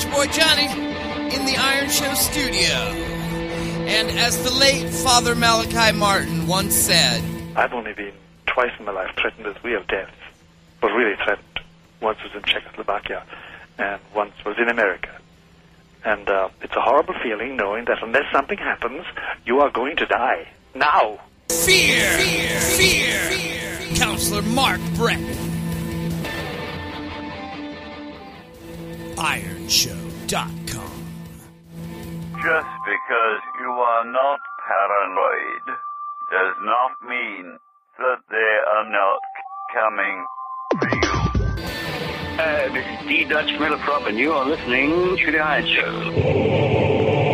it's your boy Johnny in the Iron Show studio. And as the late Father Malachi Martin once said, I've only been twice in my life threatened with real death, but really threatened. Once was in Czechoslovakia, and once was in America. And uh, it's a horrible feeling knowing that unless something happens, you are going to die. Now! Fear! Fear! Fear! fear. Counselor Mark Breton. IronShow.com. Just because you are not paranoid does not mean that they are not coming for you. Uh, this is D. Dutch Middleprop, and you are listening to The Iron Show.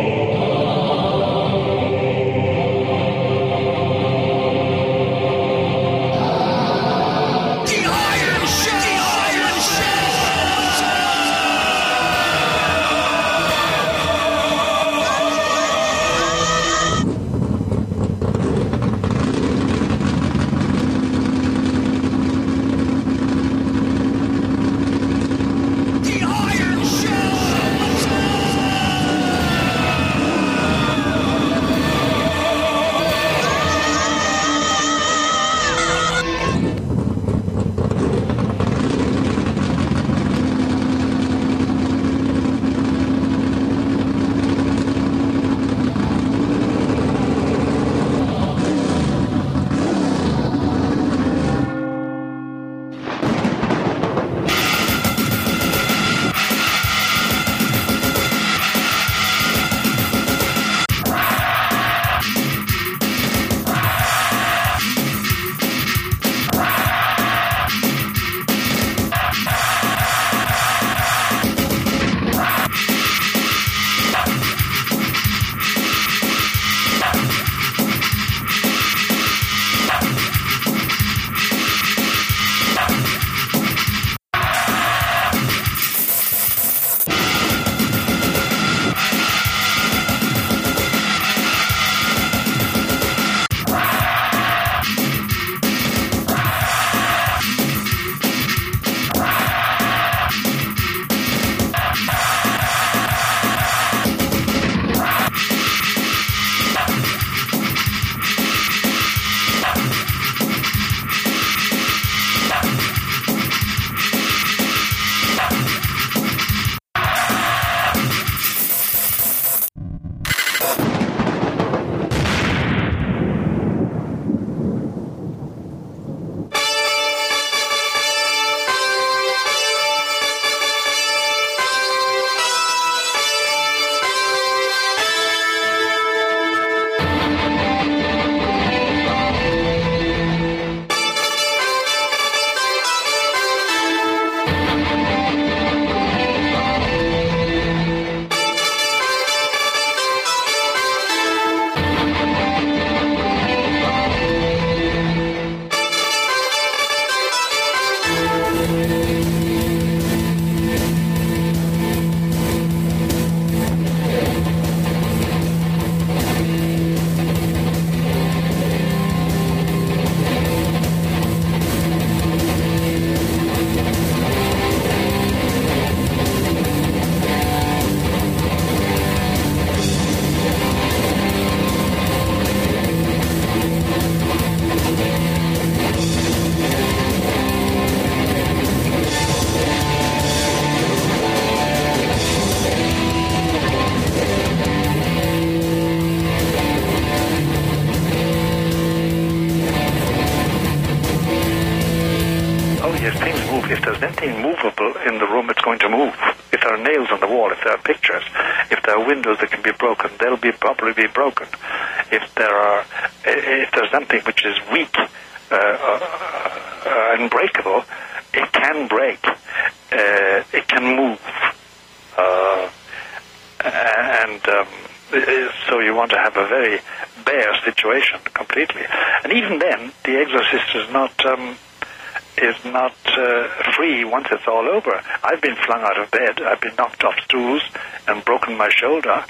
I've been flung out of bed. I've been knocked off stools and broken my shoulder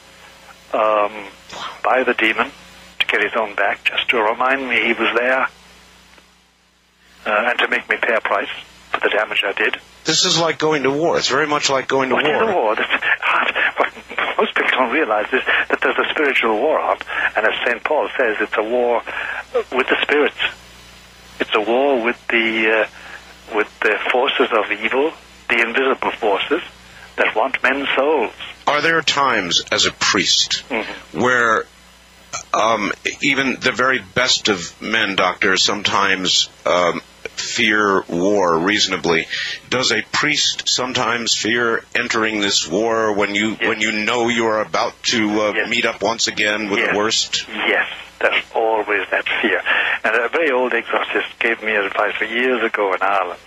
um, by the demon to get his own back, just to remind me he was there uh, and to make me pay a price for the damage I did. This is like going to war. It's very much like going to What is war. a war? That's hard. What most people don't realize is that there's a spiritual war on, and as St. Paul says, it's a war with the spirits. It's a war with the uh, with the forces of evil, the invisible forces that want men's souls. Are there times as a priest where um, even the very best of men, doctors, sometimes um, fear war reasonably? Does a priest sometimes fear entering this war when you when you know you are about to uh, Yes. meet up once again with Yes. the worst? Yes, there's always that fear. And a very old exorcist gave me advice years ago in Ireland.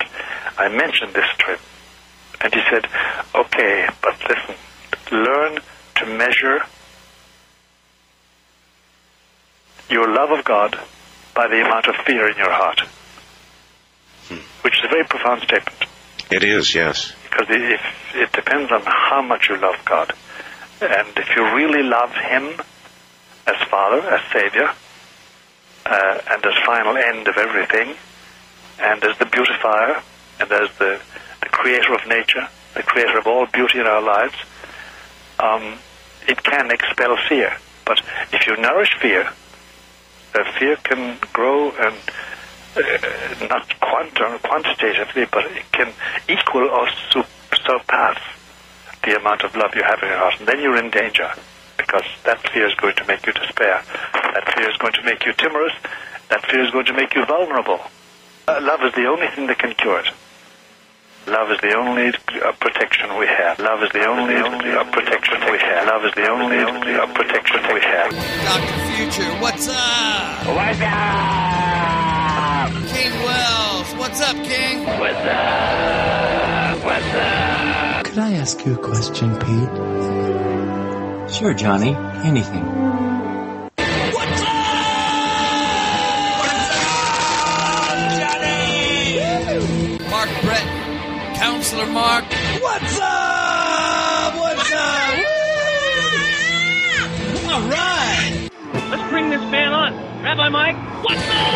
I mentioned this to him, and he said, "Okay, but listen, learn to measure your love of God by the amount of fear in your heart." Which is a very profound statement It is, yes. because it, if, it depends on how much you love God. And if you really love Him as Father, as Savior, uh, and as final end of everything, and as the beautifier, and as the, the creator of nature, the creator of all beauty in our lives, um, it can expel fear. But if you nourish fear, uh, fear can grow and uh, not quantum, quantitatively, but it can equal or su- surpass the amount of love you have in your heart. And then you're in danger because that fear is going to make you despair. That fear is going to make you timorous. That fear is going to make you vulnerable. Uh, love is the only thing that can cure it. Love is the only uh, protection we have. Love is the only uh, protection we have. Love is the only uh, protection we have. Dr. Future, what's up? What's up? King Wells, what's up, King? What's up? What's up? Could I ask you a question, Pete? Sure, Johnny. Anything. Counselor Mark. What's up? What's up? All right. Let's bring this man on. Rabbi Mike, what's up?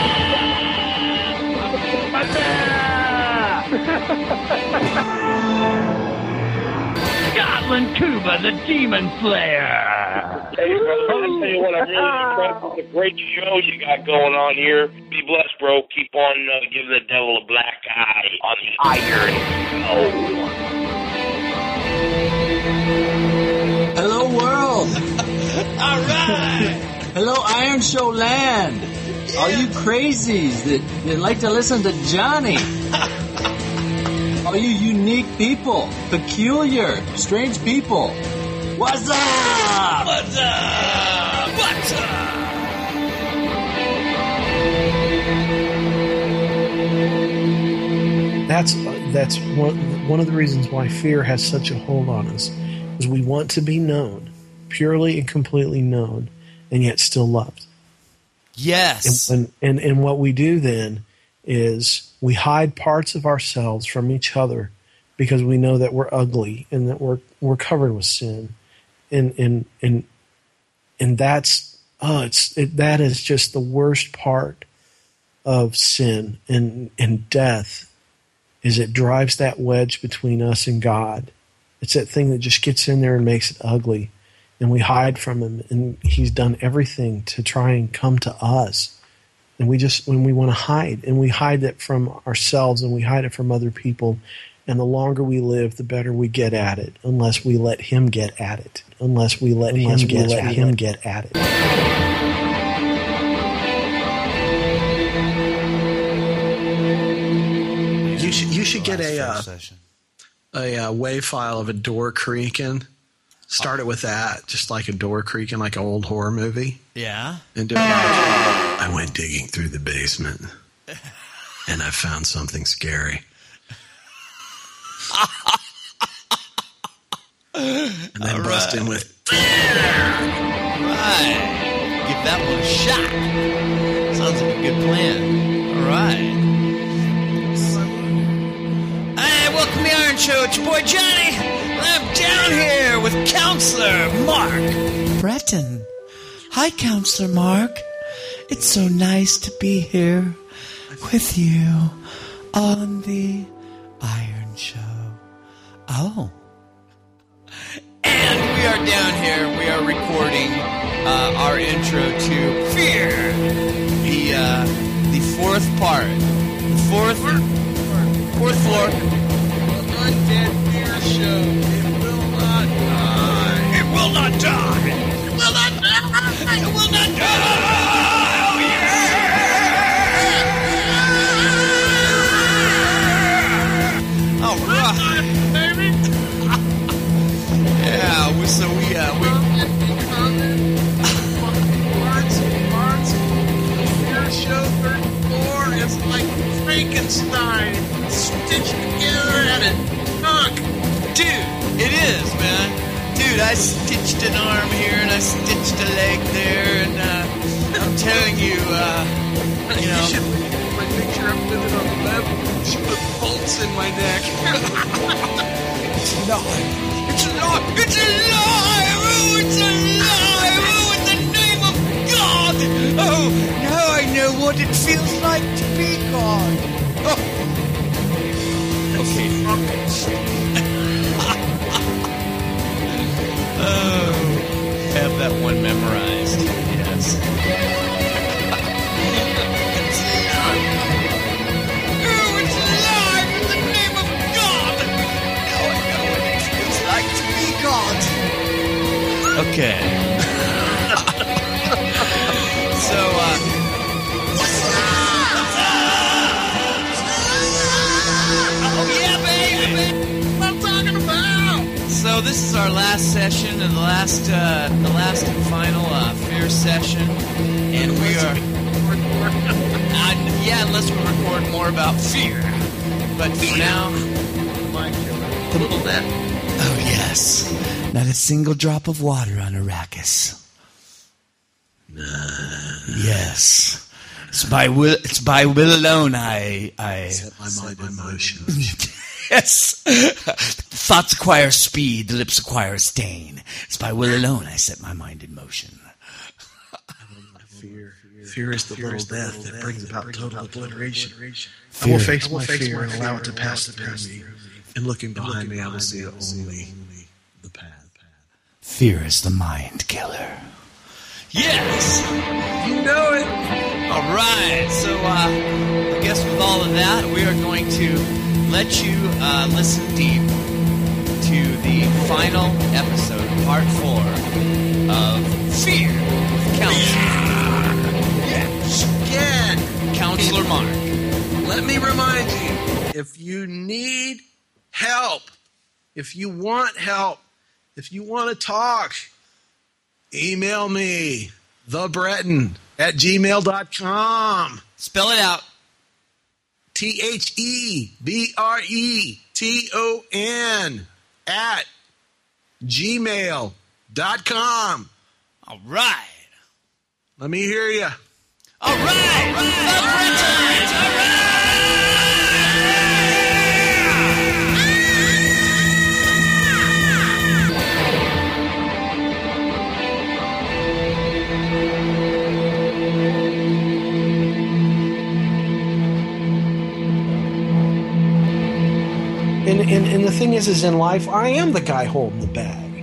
What's up? Scotland Cuba, the Demon Slayer. Hey, brother, I'll tell you what, I'm really impressed with the great show you got going on here. Be blessed, bro. Keep on uh, giving the devil a black eye on the Iron Show. Hello, world. All right. Hello, Iron Show land. All you crazies that, that like to listen to Johnny. All you unique people, peculiar, strange people. What's up? What's up? What's up? That's that's one one of the reasons why fear has such a hold on us, is we want to be known, purely and completely known, and yet still loved. Yes. And, and and what we do then is we hide parts of ourselves from each other because we know that we're ugly and that we're we're covered with sin, and and and and that's oh it's it, that is just the worst part of sin and and death is it drives that wedge between us and God. It's that thing that just gets in there and makes it ugly. And we hide from him and he's done everything to try and come to us. And we just when we want to hide and we hide it from ourselves and we hide it from other people. And the longer we live, the better we get at it, unless we let him get at it. Unless we let Unless him we get let at him it. get at it. You should you should get a uh, a uh, wave file of a door creaking. Start it with that, just like a door creaking, like an old horror movie, Yeah. and do it. I went digging through the basement, and I found something scary. and then bust in with Right. Give that one a shot. Sounds like a good plan. All right. Hey, welcome to the Iron Show. It's your boy Johnny. I'm down here with Counselor Mark Breton. Hi, Counselor Mark. It's so nice to be here with you on the Iron show. Oh. And we are down here. We are recording uh, our intro to Fear, the uh, the fourth part, the fourth fourth floor. Undead It will not die. It will not die. It will not die. It will not die. Oh yeah. All right. Yeah, so we uh, we Parts, parts. The Fear Show 34 is like Frankenstein Dude, it is, man. Dude, I stitched an arm here and I stitched a leg there, and uh, I'm telling you, uh, you know. You should put my picture up with it on the web. Should put bolts in my neck. it's alive. It's alive. It's alive. Oh, it's alive. Oh, in the name of God. Oh, now I know what it feels like to be God. Oh. Oh, that one memorized. Yes. Oh, it's alive in the name of God. Now I know what it feels like to be God. Okay. This is our last session and the last, uh, the last and final uh, fear session, and we are. Uh, yeah, unless we record more about fear, but for now. A little bit. Oh yes, not a single drop of water on Arrakis. Yes, it's by will. It's by will alone. I I Set my mind in motion. yes. Thoughts acquire speed, the lips acquire stain. It's by will alone I set my mind in motion. Fear. Fear is the little death that brings about total obliteration. I Fear. will face my fear and allow it to pass through me. And looking behind me, I will see only the path. Fear is the mind killer. Yes! You know it! All right, so uh, I guess with all of that, we are going to let you uh, listen deep to the final episode, part four of Fear with Counselor. Yes! Again, Counselor Mark. let me remind you if you need help, if you want help, if you want to talk, email me, the Breton at gmail.com. Spell it out. T H E B R E T O N at gmail.com. All right. Let me hear you. All right. The Britons. All right. And, and and the thing is, is in life, I am the guy holding the bag,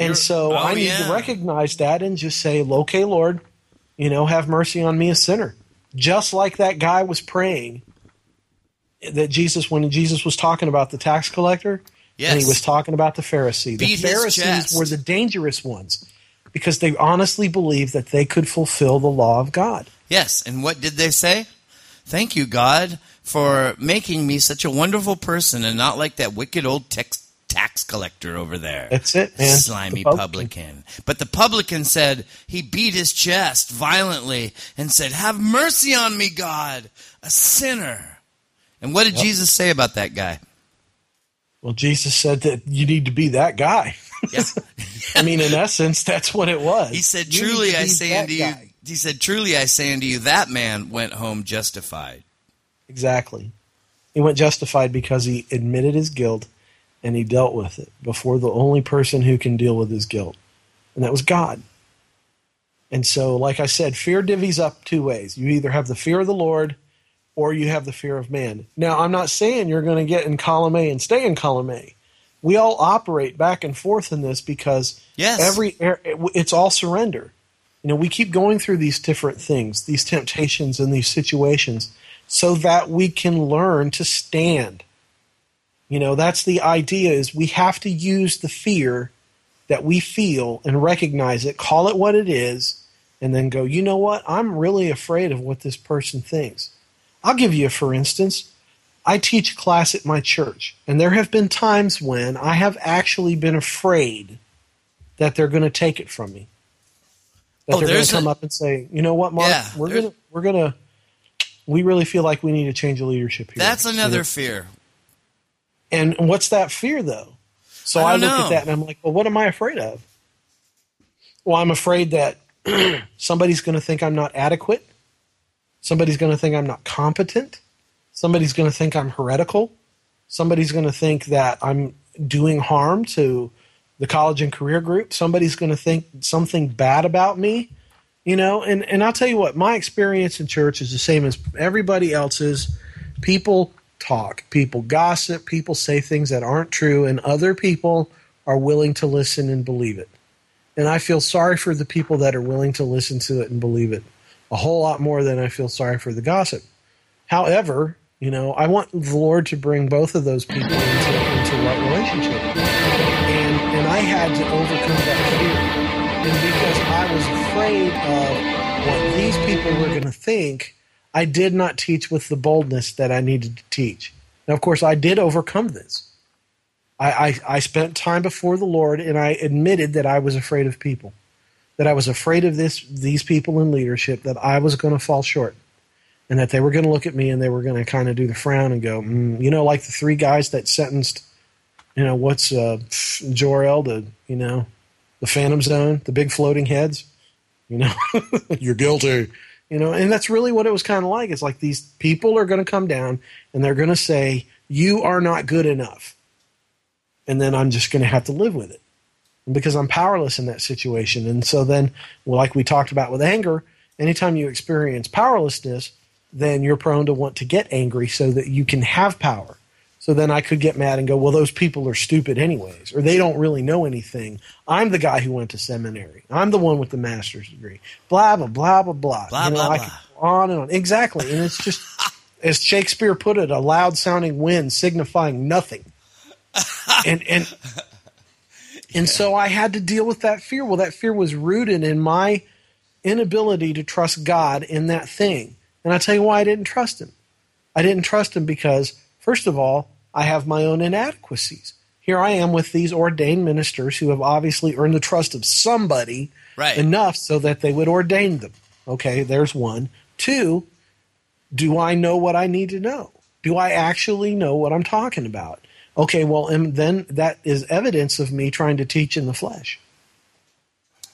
and so oh, I need yeah. to recognize that and just say, "Okay, Lord, you know, have mercy on me, a sinner." Just like that guy was praying that Jesus, when Jesus was talking about the tax collector, Yes. and he was talking about the Pharisee. Beat the Pharisees were the dangerous ones because they honestly believed that they could fulfill the law of God. Yes, and what did they say? Thank you, God, for making me such a wonderful person and not like that wicked old tax, tax collector over there. That's it, man. Slimy publican. But the publican said he beat his chest violently and said, Have mercy on me, God, a sinner. And what did Yep. Jesus say about that guy? Well, Jesus said that you need to be that guy. Yeah. I mean, in essence, that's what it was. He said, Truly I say unto you, he said, Truly I say unto you, that man went home justified. Exactly. He went justified because he admitted his guilt and he dealt with it before the only person who can deal with his guilt, and that was God. And so, like I said, fear divvies up two ways. You either have the fear of the Lord or you have the fear of man. Now, I'm not saying you're going to get in column A and stay in column A. We all operate back and forth in this because Yes. every it's all surrender. You know, we keep going through these different things, these temptations and these situations so that we can learn to stand. You know, that's the idea is we have to use the fear that we feel and recognize it, call it what it is, and then go, you know what? I'm really afraid of what this person thinks. I'll give you a for instance. I teach a class at my church, and there have been times when I have actually been afraid that they're going to take it from me. That Oh, they're going to come a- up and say, "You know what, Mark? Yeah, we're going to we're going to we really feel like we need to change the leadership here." That's another fear. And what's that fear, though? So I I, look know. at that and I'm like, well, what am I afraid of? Well, I'm afraid that somebody's going to think I'm not adequate. Somebody's going to think I'm not competent. Somebody's going to think I'm heretical. Somebody's going to think that I'm doing harm to the college and career group. Somebody's going to think something bad about me. You know, and, and I'll tell you what, my experience in church is the same as everybody else's. People talk, people gossip, people say things that aren't true, and other people are willing to listen and believe it. And I feel sorry for the people that are willing to listen to it and believe it a whole lot more than I feel sorry for the gossip. However, you know, I want the Lord to bring both of those people into, into right relationship. And, and I had to overcome that afraid of what these people were going to think, I did not teach with the boldness that I needed to teach. Now, of course, I did overcome this. I, I, I spent time before the Lord and I admitted that I was afraid of people, that I was afraid of this these people in leadership, that I was going to fall short, and that they were going to look at me and they were going to kind of do the frown and go, mm, you know, like the three guys that sentenced, you know, what's uh, Jor-El, the you know, the Phantom Zone, the big floating heads, you know, you're guilty, you know, and that's really what it was kind of like. It's like these people are going to come down and they're going to say, you are not good enough and then I'm just going to have to live with it because I'm powerless in that situation. And so then, well, like we talked about with anger, anytime you experience powerlessness, then you're prone to want to get angry so that you can have power. So then I could get mad and go, well, those people are stupid anyways, or they don't really know anything. I'm the guy who went to seminary. I'm the one with the master's degree. Blah blah blah blah blah. Blah, you know, blah, I blah. go on and on. Exactly, and it's just as Shakespeare put it, a loud sounding wind signifying nothing and and and so I had to deal with that fear. Well, that fear was rooted in my inability to trust God in that thing. And I tell you why I didn't trust him. I didn't trust him because first of all, I have my own inadequacies. Here I am with these ordained ministers who have obviously earned the trust of somebody Right. enough so that they would ordain them. Okay, there's one. Two, do I know what I need to know? Do I actually know what I'm talking about? Okay, well, and then that is evidence of me trying to teach in the flesh.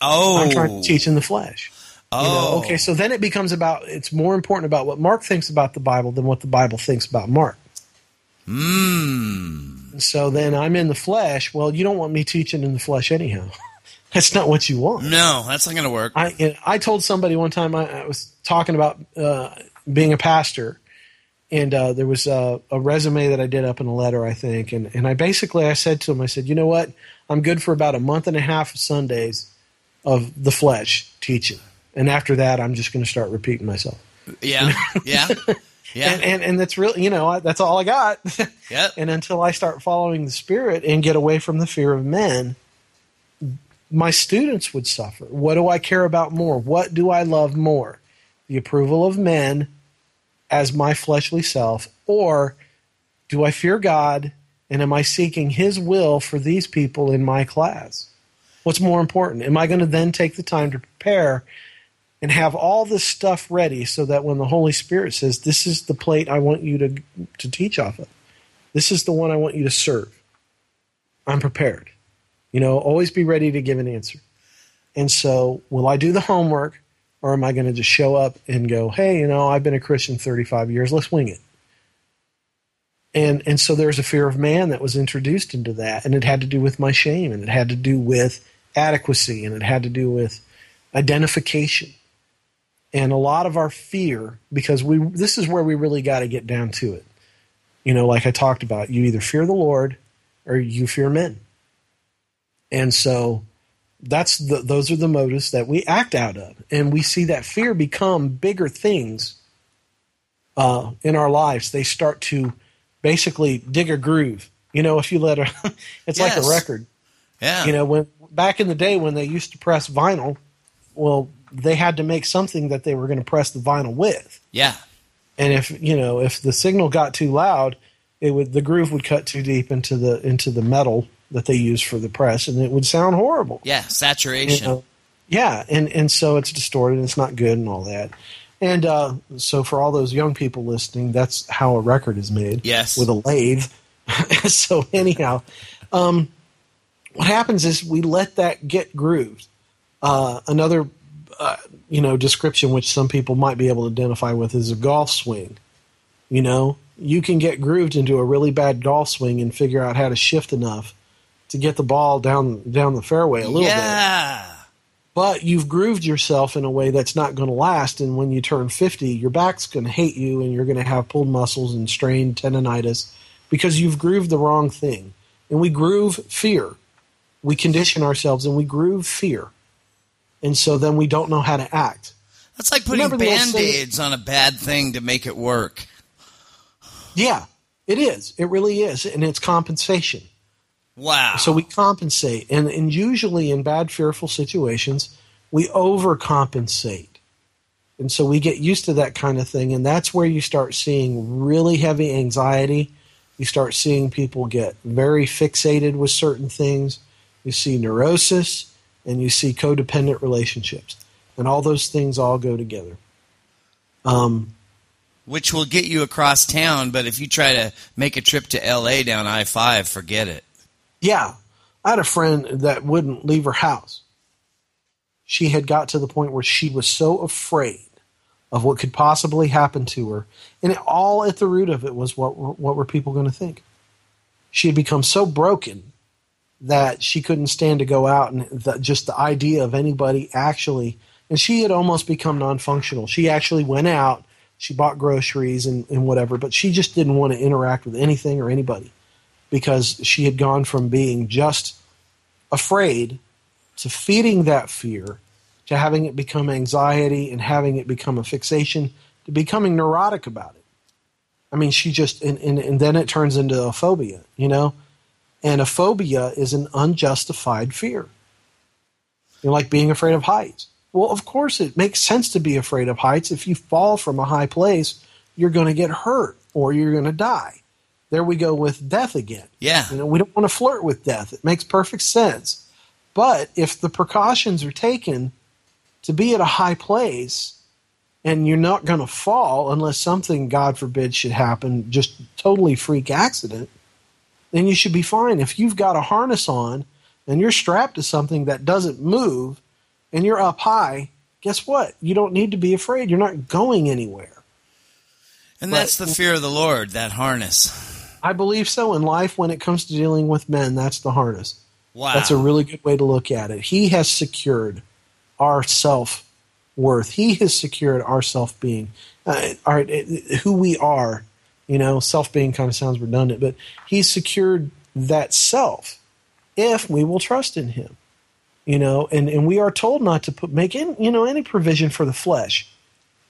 Oh. I'm trying to teach in the flesh. You know, Oh. okay, so then it becomes about it's more important about what Mark thinks about the Bible than what the Bible thinks about Mark. And so then I'm in the flesh. Well, you don't want me teaching in the flesh anyhow. That's not what you want. No, that's not going to work. I I told somebody one time I, I was talking about uh, being a pastor, and uh, there was a, a resume that I did up in a letter, I think, and and I basically I said to him, I said, you know what, I'm good for about a month and a half of Sundays of the flesh teaching, and after that, I'm just going to start repeating myself. Yeah. Yeah. Yeah. And, and and that's really you know I- that's all I got. Yep. and until I start following the Spirit and get away from the fear of men, my students would suffer. What do I care about more? What do I love more? The approval of men as my fleshly self, or do I fear God and am I seeking His will for these people in my class? What's more important? Am I going to then take the time to prepare and have all this stuff ready so that when the Holy Spirit says, This is the plate I want you to, to teach off of, this is the one I want you to serve, I'm prepared. You know, always be ready to give an answer. And so, will I do the homework or am I going to just show up and go, hey, you know, I've been a Christian 35 years, let's wing it? And, and so there's a fear of man that was introduced into that, and it had to do with my shame, and it had to do with adequacy, and it had to do with identification. And a lot of our fear because we this is where we really got to get down to it. You know, like I talked about, you either fear the Lord or you fear men. And so that's the, those are the motives that we act out of, and we see that fear become bigger things uh, in our lives. They start to basically dig a groove. You know, if you let a, it's like a record. Yeah. You know, when back in the day when they used to press vinyl, well, they had to make something that they were going to press the vinyl with. Yeah. And if you know, if the signal got too loud, it would the groove would cut too deep into the into the metal that they use for the press, and it would sound horrible. Yeah. Saturation. Know? Yeah, and and so it's distorted. and It's not good, and all that. And uh, so, for all those young people listening, that's how a record is made. Yes. with a lathe. so anyhow, um, what happens is we let that get grooved. Uh, another, uh, you know, description which some people might be able to identify with is a golf swing. You know, you can get grooved into a really bad golf swing and figure out how to shift enough to get the ball down down the fairway a little bit yeah. but you've grooved yourself in a way that's not going to last. And when you turn 50, your back's going to hate you and you're going to have pulled muscles and strained tendonitis because you've grooved the wrong thing. And we groove fear. We condition ourselves and we groove fear. And so then we don't know how to act. That's like putting band aids on a bad thing to make it work. Yeah, it is. It really is. And it's compensation. Wow. So we compensate. And, and usually in bad, fearful situations, we overcompensate. And so we get used to that kind of thing. And that's where you start seeing really heavy anxiety. You start seeing people get very fixated with certain things. You see neurosis and you see codependent relationships. And all those things all go together. Um, Which will get you across town, but if you try to make a trip to LA down I 5, forget it. Yeah. I had a friend that wouldn't leave her house. She had got to the point where she was so afraid of what could possibly happen to her. And it, all at the root of it was what, what were people going to think? She had become so broken that she couldn't stand to go out and the, just the idea of anybody actually, and she had almost become non functional. She actually went out, she bought groceries and, and whatever, but she just didn't want to interact with anything or anybody because she had gone from being just afraid to feeding that fear to having it become anxiety and having it become a fixation to becoming neurotic about it. I mean, she just, and, and, and then it turns into a phobia, you know? And a phobia is an unjustified fear. You know, like being afraid of heights. Well, of course, it makes sense to be afraid of heights. If you fall from a high place, you're going to get hurt or you're going to die. There we go with death again. Yeah. You know, we don't want to flirt with death. It makes perfect sense. But if the precautions are taken to be at a high place and you're not going to fall unless something, God forbid, should happen, just totally freak accident, then you should be fine. If you've got a harness on and you're strapped to something that doesn't move and you're up high, guess what? You don't need to be afraid. You're not going anywhere. And But- that's the fear of the Lord, that harness. I believe so in life when it comes to dealing with men. That's the harness. Wow. That's a really good way to look at it. He has secured our self worth. He has secured our self being, uh, our, uh, who we are. You know, self being kind of sounds redundant, but He's secured that self if we will trust in Him. You know, and, and we are told not to put make in, you know any provision for the flesh.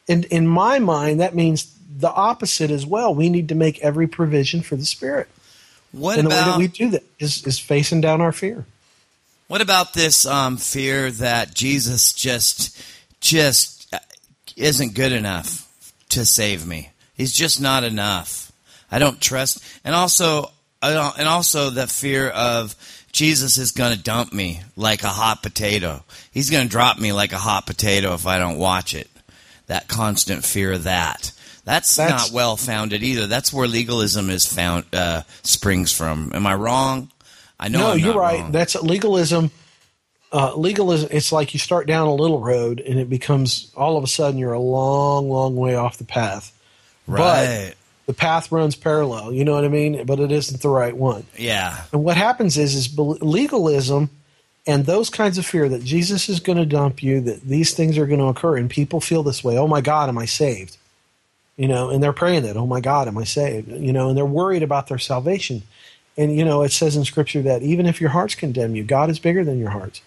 And in my mind, that means the opposite as well. We need to make every provision for the spirit. What and the way that about we do that is, is facing down our fear. what about this um, fear that Jesus just just isn't good enough to save me? He's just not enough. I don't trust, and also and also the fear of Jesus is going to dump me like a hot potato. He's going to drop me like a hot potato if I don't watch it. That constant fear of that. That's, That's- not well founded either. That's where legalism is found uh, springs from. Am I wrong? I know. no, you're right. wrong. That's legalism. Uh, legalism. It's like you start down a little road, and it becomes all of a sudden you're a long, long way off the path. Right. But the path runs parallel. You know what I mean? But it isn't the right one. Yeah. And what happens is, is legalism And those kinds of fear that Jesus is going to dump you, that these things are going to occur, and people feel this way. Oh my God, am I saved? You know, and they're praying that. Oh my God, am I saved? You know, and they're worried about their salvation. And you know, it says in Scripture that even if your hearts condemn you, God is bigger than your hearts.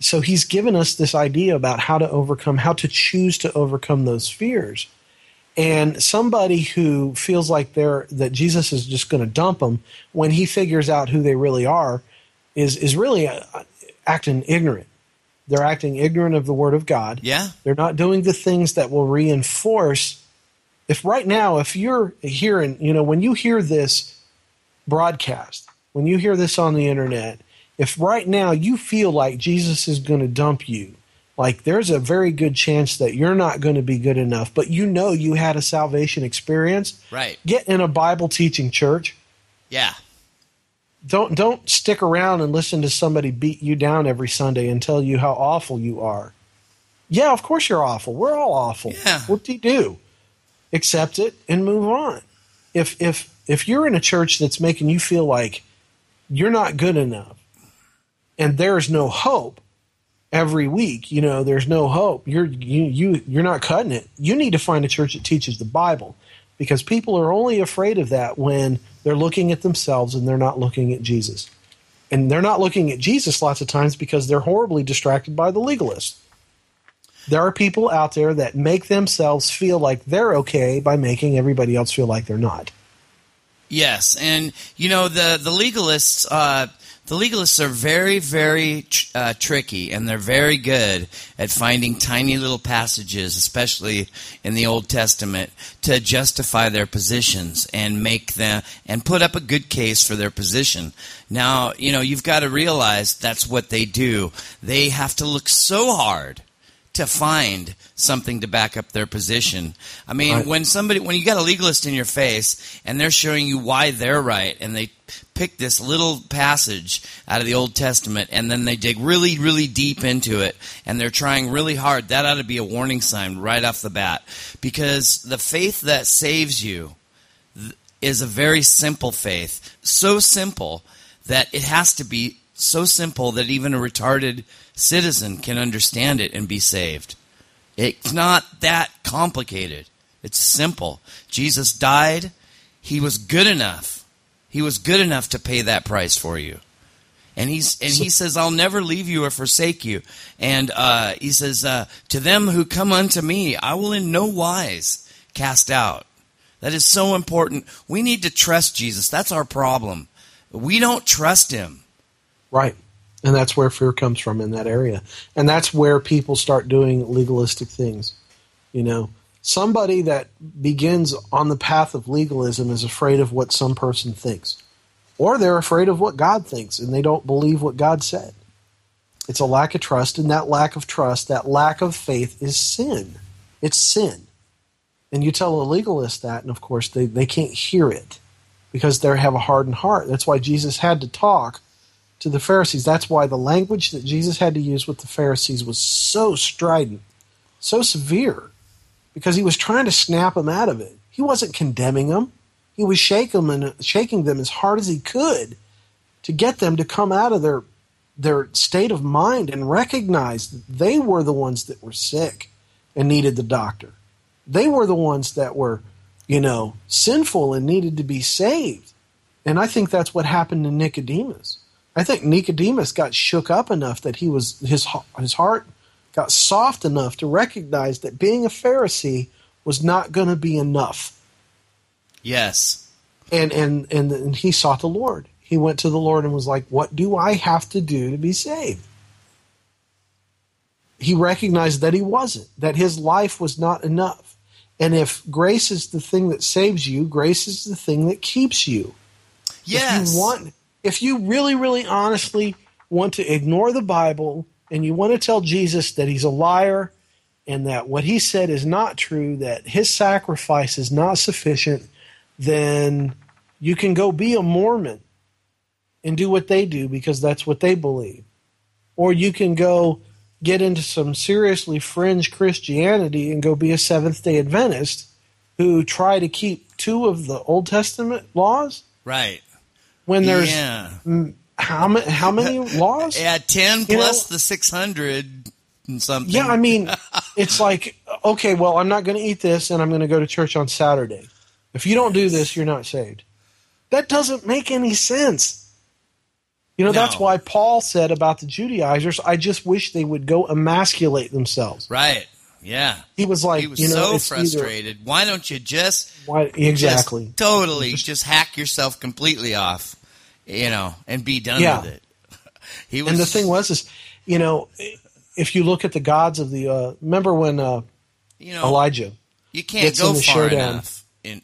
So He's given us this idea about how to overcome, how to choose to overcome those fears. And somebody who feels like they're that Jesus is just going to dump them when He figures out who they really are is is really uh, acting ignorant. They're acting ignorant of the Word of God. Yeah. They're not doing the things that will reinforce. If right now, if you're hearing, you know, when you hear this broadcast, when you hear this on the internet, if right now you feel like Jesus is going to dump you, like there's a very good chance that you're not going to be good enough, but you know you had a salvation experience. Right. Get in a Bible teaching church. Yeah. Don't don't stick around and listen to somebody beat you down every Sunday and tell you how awful you are. Yeah, of course you're awful. We're all awful. Yeah. What do you do? Accept it and move on. If if if you're in a church that's making you feel like you're not good enough and there's no hope every week, you know, there's no hope. You're you you you're not cutting it. You need to find a church that teaches the Bible because people are only afraid of that when they're looking at themselves and they're not looking at Jesus. And they're not looking at Jesus lots of times because they're horribly distracted by the legalists. There are people out there that make themselves feel like they're okay by making everybody else feel like they're not. Yes, and you know the the legalists. Uh, the legalists are very, very uh, tricky, and they're very good at finding tiny little passages, especially in the Old Testament, to justify their positions and make them and put up a good case for their position. Now, you know, you've got to realize that's what they do. They have to look so hard to find something to back up their position. I mean, Right. when somebody when you got a legalist in your face and they're showing you why they're right and they pick this little passage out of the Old Testament and then they dig really really deep into it and they're trying really hard, that ought to be a warning sign right off the bat because the faith that saves you is a very simple faith. So simple that it has to be so simple that even a retarded citizen can understand it and be saved. It's not that complicated. It's simple. Jesus died. He was good enough. He was good enough to pay that price for you. And he's and he says, "I'll never leave you or forsake you." And uh, he says, uh, "To them who come unto me, I will in no wise cast out." That is so important. We need to trust Jesus. That's our problem. We don't trust him. Right. And that's where fear comes from in that area. And that's where people start doing legalistic things. You know, somebody that begins on the path of legalism is afraid of what some person thinks, or they're afraid of what God thinks and they don't believe what God said. It's a lack of trust, and that lack of trust, that lack of faith is sin. It's sin. And you tell a legalist that, and of course, they, they can't hear it because they have a hardened heart. That's why Jesus had to talk to the Pharisees. That's why the language that Jesus had to use with the Pharisees was so strident, so severe, because he was trying to snap them out of it. He wasn't condemning them. He was shaking them and shaking them as hard as he could to get them to come out of their their state of mind and recognize that they were the ones that were sick and needed the doctor. They were the ones that were, you know, sinful and needed to be saved. And I think that's what happened to Nicodemus. I think Nicodemus got shook up enough that he was his his heart got soft enough to recognize that being a Pharisee was not going to be enough. Yes. And, and and and he sought the Lord. He went to the Lord and was like, "What do I have to do to be saved?" He recognized that he wasn't, that his life was not enough. And if grace is the thing that saves you, grace is the thing that keeps you. Yes. If you want if you really really honestly want to ignore the Bible and you want to tell Jesus that he's a liar and that what he said is not true, that his sacrifice is not sufficient, then you can go be a Mormon and do what they do because that's what they believe. Or you can go get into some seriously fringe Christianity and go be a Seventh day Adventist who try to keep two of the Old Testament laws Right. When there's Yeah. how many how many laws? Yeah, ten plus know- the six hundred and something. Yeah, I mean, it's like okay, well, I'm not going to eat this, and I'm going to go to church on Saturday. If you don't do this, you're not saved. That doesn't make any sense. You know, that's why Paul said about the Judaizers, I just wish they would go emasculate themselves. right. Yeah. He was like, He was you know, so it's either- frustrated. Why don't you just Why, exactly. just totally just hack yourself completely off, you know, and be done Yeah. with it? He was and the thing was, is you know, if you look at the gods of the, uh, remember when uh, you know, Elijah, you can't go far showdown. enough. In,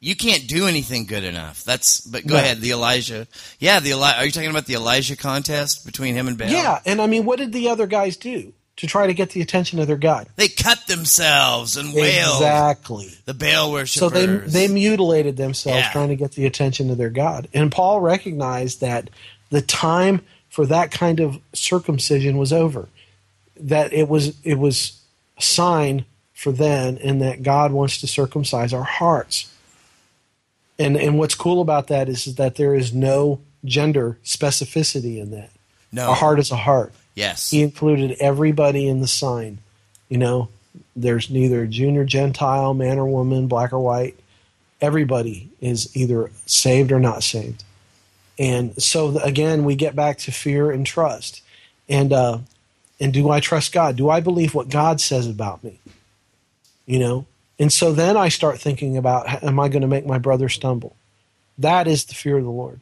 you can't do anything good enough. That's but go No. ahead. The Elijah, yeah, the Eli- Are you talking about the Elijah contest between him and Baal? yeah, and I mean, what did the other guys do to try to get the attention of their god? they cut themselves and wailed. Exactly. The Baal worshippers. So they they mutilated themselves Yeah. trying to get the attention of their God. And Paul recognized that the time for that kind of circumcision was over. That it was it was a sign for then and that God wants to circumcise our hearts. And and what's cool about that is, is that there is no gender specificity in that. no A heart is a heart. Yes. He included everybody in the sign. You know, there's neither Jew nor Gentile, man or woman, black or white. Everybody is either saved or not saved. And so again, we get back to fear and trust. And uh, and do I trust God? Do I believe what God says about me? You know. And so then I start thinking about, am I going to make my brother stumble? That is the fear of the Lord.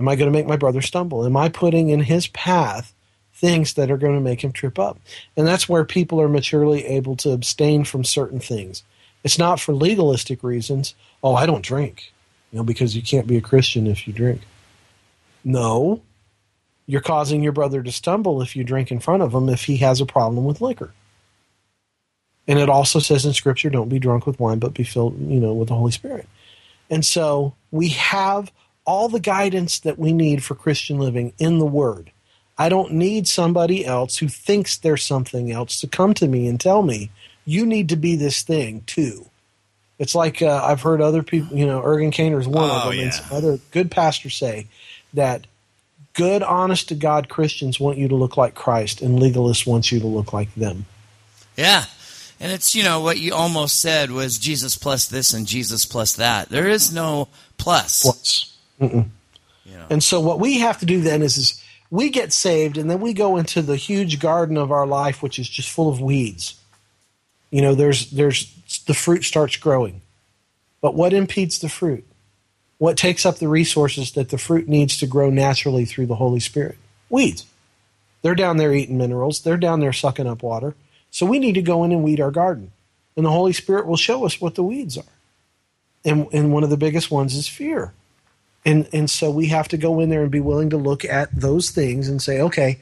Am I going to make my brother stumble? Am I putting in his path things that are going to make him trip up? And that's where people are maturely able to abstain from certain things. It's not for legalistic reasons. Oh, I don't drink, you know, because you can't be a Christian if you drink. No, you're causing your brother to stumble if you drink in front of him if he has a problem with liquor. And it also says in Scripture, don't be drunk with wine, but be filled, you know, with the Holy Spirit. And so we have all the guidance that we need for Christian living in the Word. I don't need somebody else who thinks there's something else to come to me and tell me, you need to be this thing too. It's like uh, I've heard other people, you know, Ergun Caner's one Oh, of them, and some other good pastors say that good, honest to God Christians want you to look like Christ, and legalists want you to look like them. Yeah. And it's, you know, what you almost said was Jesus plus this and Jesus plus that. There is no plus. Plus. You know. And so what we have to do then is, is we get saved and then we go into the huge garden of our life which is just full of weeds. You know, there's there's the fruit starts growing. But what impedes the fruit? What takes up the resources that the fruit needs to grow naturally through the Holy Spirit? Weeds. They're down there eating minerals, they're down there sucking up water. So we need to go in and weed our garden. And the Holy Spirit will show us what the weeds are. And and one of the biggest ones is fear and and so we have to go in there and be willing to look at those things and say okay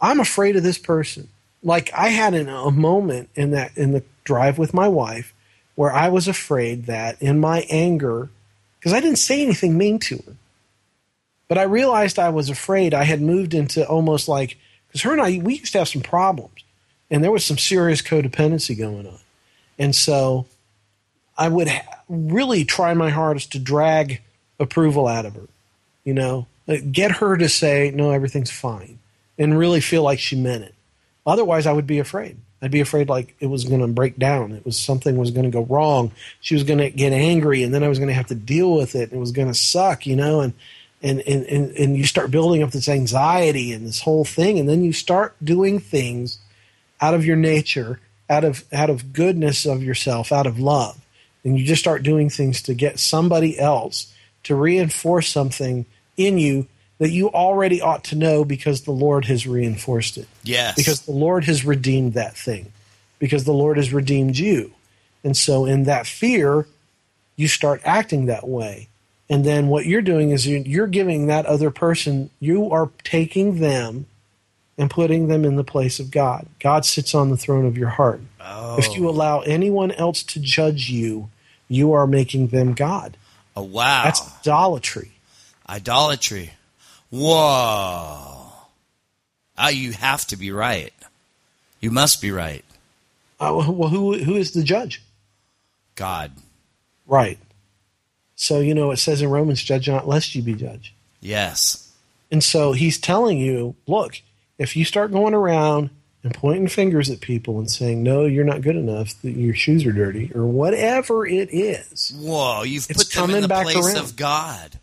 i'm afraid of this person. Like i had an, a moment in that in the drive with my wife where i was afraid that in my anger because i didn't say anything mean to her but i realized i was afraid. I had moved into almost like because her and i we used to have some problems and there was some serious codependency going on. And so I would ha- really try my hardest to drag approval out of her. You know, get her to say, no, everything's fine, and really feel like she meant it. Otherwise, I would be afraid. I'd be afraid like it was going to break down. It was something was going to go wrong. She was going to get angry, and then I was going to have to deal with it. It was going to suck, you know. And and, and and and you start building up this anxiety and this whole thing, and then you start doing things out of your nature, out of out of goodness of yourself, out of love, and you just start doing things to get somebody else to reinforce something in you that you already ought to know because the Lord has reinforced it. Yes. Because the Lord has redeemed that thing. Because the Lord has redeemed you. And so in that fear, you start acting that way. And then what you're doing is you- you're giving that other person, you are taking them and putting them in the place of God. God sits on the throne of your heart. Oh. If you oh. allow anyone else to judge you, you are making them God. Oh, wow. That's idolatry. Idolatry. Whoa. Ah, you have to be right. You must be right. Uh, well, who who is the judge? God. Right. So you know it says in Romans, "Judge not, lest you be judged." Yes. And so he's telling you, look, if you start going around and pointing fingers at people and saying, no, you're not good enough, that your shoes are dirty, or whatever it is, Whoa, you've It's put them in the back place around. of God.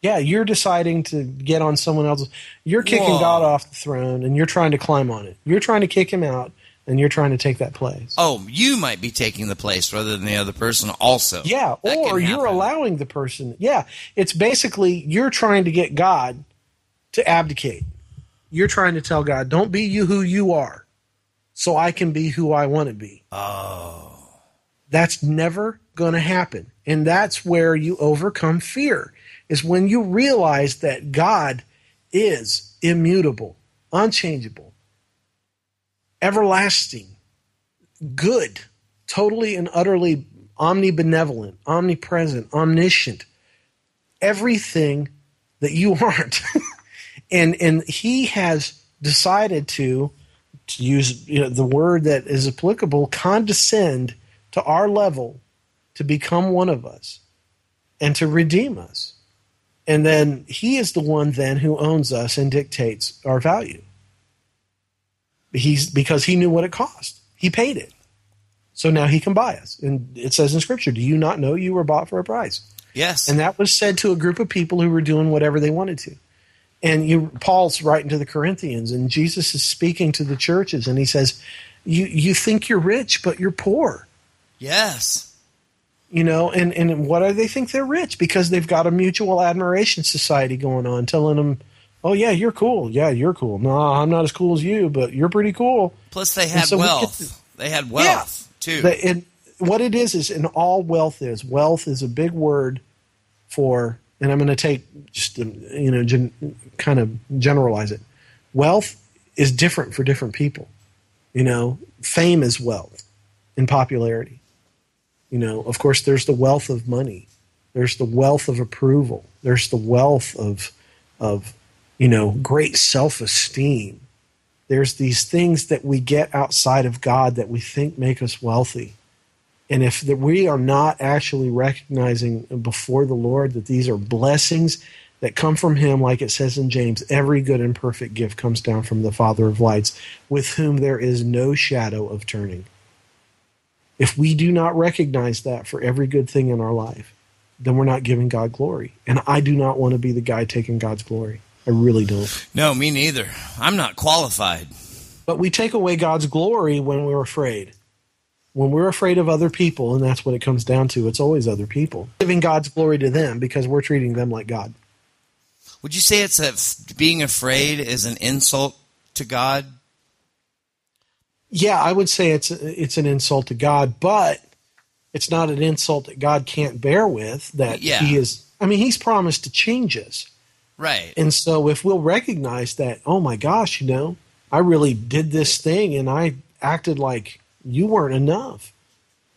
yeah, you're deciding to get on someone else's. You're kicking Whoa. God off the throne and you're trying to climb on it. You're trying to kick him out and you're trying to take that place. Oh, you might be taking the place rather than the other person also. Yeah, That or you're allowing the person. Yeah, it's basically you're trying to get God to abdicate. You're trying to tell God, don't be you who you are, so I can be who I want to be. Oh. That's never going to happen. And that's where you overcome fear, is when you realize that God is immutable, unchangeable, everlasting, good, totally and utterly omnibenevolent, omnipresent, omniscient, everything that you aren't. And and he has decided to to use you know, the word that is applicable, condescend to our level to become one of us and to redeem us. And then he is the one then who owns us and dictates our value. He's because he knew what it cost. He paid it. So now he can buy us. And it says in scripture, do you not know you were bought for a price? Yes. And that was said to a group of people who were doing whatever they wanted to. And you, Paul's writing to the Corinthians, and Jesus is speaking to the churches, and he says, "You you think you're rich, but you're poor." yes. You know, and and why do they think they're rich? Because they've got a mutual admiration society going on, telling them, "Oh yeah, you're cool. Yeah, you're cool. No, I'm not as cool as you, but you're pretty cool." Plus, they had so we wealth. to- they had wealth too. The- and what it is is, and all wealth is wealth is a big word for, and I'm going to take just you know gen, kind of generalize it. Wealth is different for different people. You know, fame is wealth in popularity. You know, of course, there's the wealth of money. There's the wealth of approval. There's the wealth of of you know great self esteem there's these things that we get outside of God that we think make us wealthy. And if that we are not actually recognizing before the Lord that these are blessings that come from Him, like it says in James, every good and perfect gift comes down from the Father of lights, with whom there is no shadow of turning. If we do not recognize that for every good thing in our life, then we're not giving God glory. And I do not want to be the guy taking God's glory. I really don't. no, me neither. I'm not qualified. But we take away God's glory when we're afraid. When we're afraid of other people, and that's what it comes down to, it's always other people. Giving God's glory to them because we're treating them like God. Would you say it's a being afraid is an insult to God? Yeah, I would say it's it's an insult to God, but it's not an insult that God can't bear with. That Yeah. He is. I mean, He's promised to change us, Right. and so if we'll recognize that, oh my gosh, you know, I really did this thing, and I acted like you weren't enough.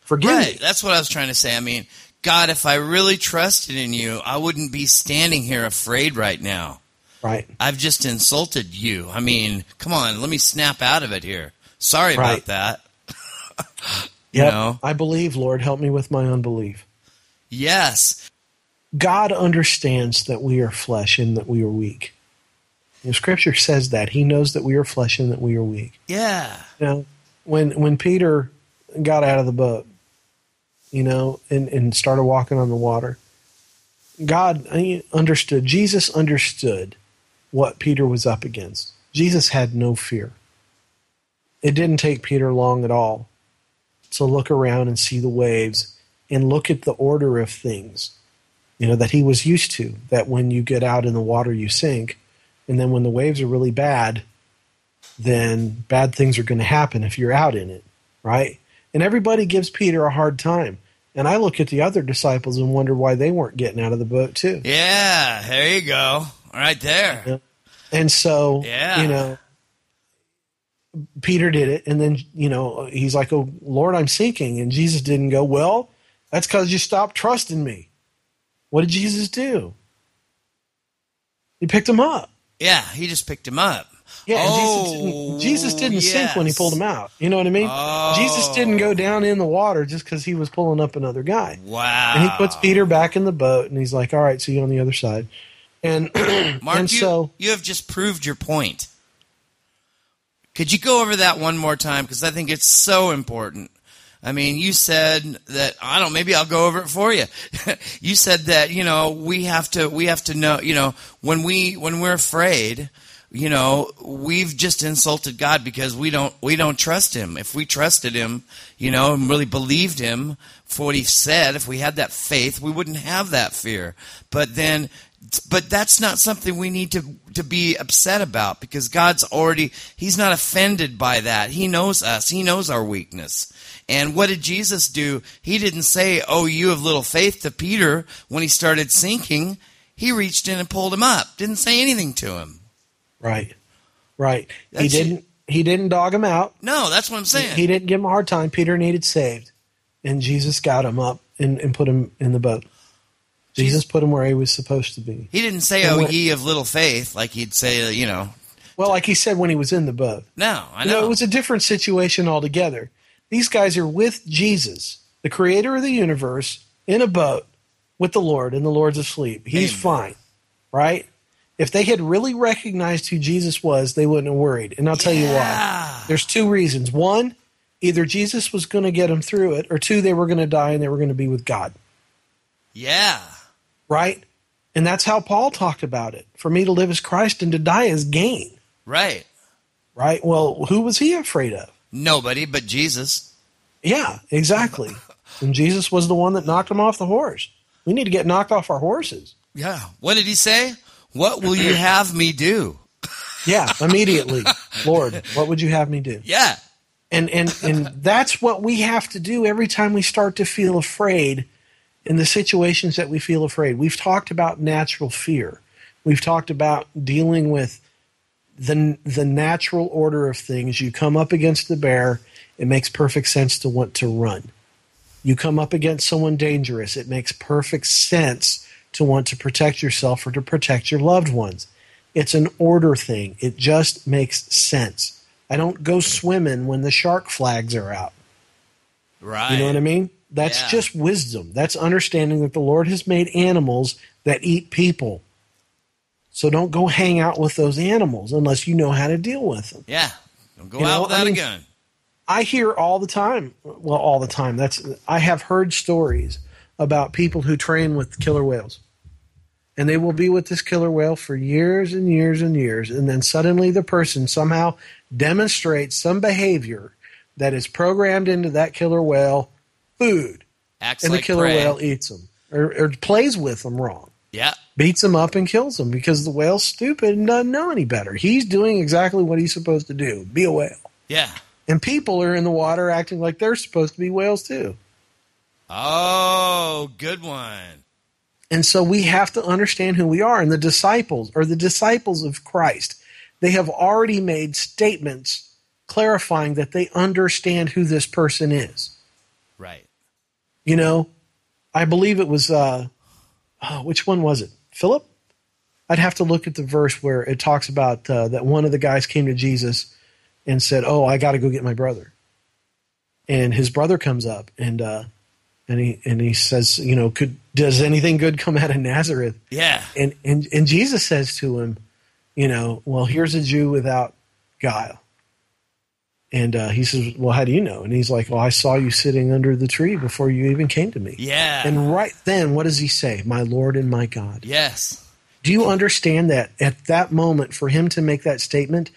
Forgive right. me. That's what I was trying to say. I mean, God, if I really trusted in you, I wouldn't be standing here afraid right now. Right. I've just insulted you. I mean, come on, let me snap out of it here. Sorry Right. about that. you Yep. know? I believe, Lord, help me with my unbelief. Yes. God understands that we are flesh and that we are weak. The scripture says that. He knows that we are flesh and that we are weak. Yeah. You know, when when Peter got out of the boat, you know, and, and started walking on the water, God uh, understood, Jesus understood what Peter was up against. Jesus had no fear. It didn't take Peter long at all to look around and see the waves and look at the order of things, you know, that he was used to. That when you get out in the water, you sink. And then when the waves are really bad, then bad things are going to happen if you're out in it, right? And everybody gives Peter a hard time. And I look at the other disciples and wonder why they weren't getting out of the boat too. Yeah. There you go. Right there. And so, Yeah. you know, Peter did it. And then, you know, he's like, Oh, Lord, I'm sinking. And Jesus didn't go, Well, that's because you stopped trusting me. What did Jesus do? He picked him up. Yeah. He just picked him up. Yeah, oh, Jesus didn't, Jesus didn't sink when he pulled him out. You know what I mean? Oh. Jesus didn't go oh. down in the water just because he was pulling up another guy. Wow. And he puts Peter back in the boat and he's like, all right, see you on the other side. And Mark, and you, so you have just proved your point. Could you go over that one more time? Because I think it's so important. I mean, you said that I don't. Maybe I'll go over it for you. you said that you know we have to we have to know you know when we when we're afraid, you know we've just insulted God because we don't we don't trust Him. If we trusted Him, you know, and really believed Him for what He said, if we had that faith, we wouldn't have that fear. But then but that's not something we need to to be upset about because God's already he's not offended by that. He knows us. He knows our weakness. And what did Jesus do? He didn't say, "Oh, you have little faith" to Peter when he started sinking. He reached in and pulled him up. Didn't say anything to him. Right, right. he didn't. He didn't dog him out. No, that's what I'm saying. He didn't give him a hard time. Peter needed saved, and Jesus got him up and, and put him in the boat. Jesus put him where he was supposed to be. He didn't say, And "Oh, ye of little faith," like he'd say, you know. Well, like he said when he was in the boat. No, I You know. it was a different situation altogether. These guys are with Jesus, the creator of the universe, in a boat with the Lord, and the Lord's asleep. He's Amen. fine, right? If they had really recognized who Jesus was, they wouldn't have worried. And I'll tell you why. There's two reasons. One, either Jesus was going to get them through it, or two, they were going to die and they were going to be with God, yeah, right? And that's how Paul talked about it. For me to live as Christ and to die as gain, right. right? Well, who was he afraid of? Nobody but Jesus. Yeah, exactly. and Jesus was the one that knocked him off the horse. We need to get knocked off our horses. Yeah. What did he say? What will you have me do? Yeah, immediately. Lord, what would you have me do? Yeah. And and and that's what we have to do every time we start to feel afraid in the situations that we feel afraid. We've talked about natural fear. We've talked about dealing with the the natural order of things. You come up against the bear, it makes perfect sense to want to run. You come up against someone dangerous, it makes perfect sense to want to protect yourself or to protect your loved ones. It's an order thing. It just makes sense. I don't go swimming when the shark flags are out. Right. You know what I mean? That's Yeah. just wisdom. That's understanding that the Lord has made animals that eat people. So don't go hang out with those animals unless you know how to deal with them. Yeah. Don't go You out know, without I mean, a gun. I hear all the time, well, all the time. That's I have heard stories about people who train with killer whales. And they will be with this killer whale for years and years and years and then suddenly the person somehow demonstrates some behavior that is programmed into that killer whale food Acts and like the killer prey. whale eats them or, or plays with them wrong Yeah. beats them up and kills them because the whale's stupid and doesn't know any better he's doing exactly what he's supposed to do be a whale Yeah. and people are in the water acting like they're supposed to be whales too. Oh, good one. And so we have to understand who we are. And the disciples are the disciples of Christ. They have already made statements clarifying that they understand who this person is. Right. You know, I believe it was, uh, oh, which one was it? Philip? I'd have to look at the verse where it talks about uh, that one of the guys came to Jesus and said, "Oh, I got to go get my brother." And his brother comes up and uh, and he and he says, "You know, could does anything good come out of Nazareth?" Yeah. And and and Jesus says to him, "You know, well, here's a Jew without guile." And uh, he says, "Well, how do you know?" And he's like, "Well, I saw you sitting under the tree before you even came to me." Yeah. And right then, what does he say? My Lord and my God. yes. Do you understand that at that moment, for him to make that statement,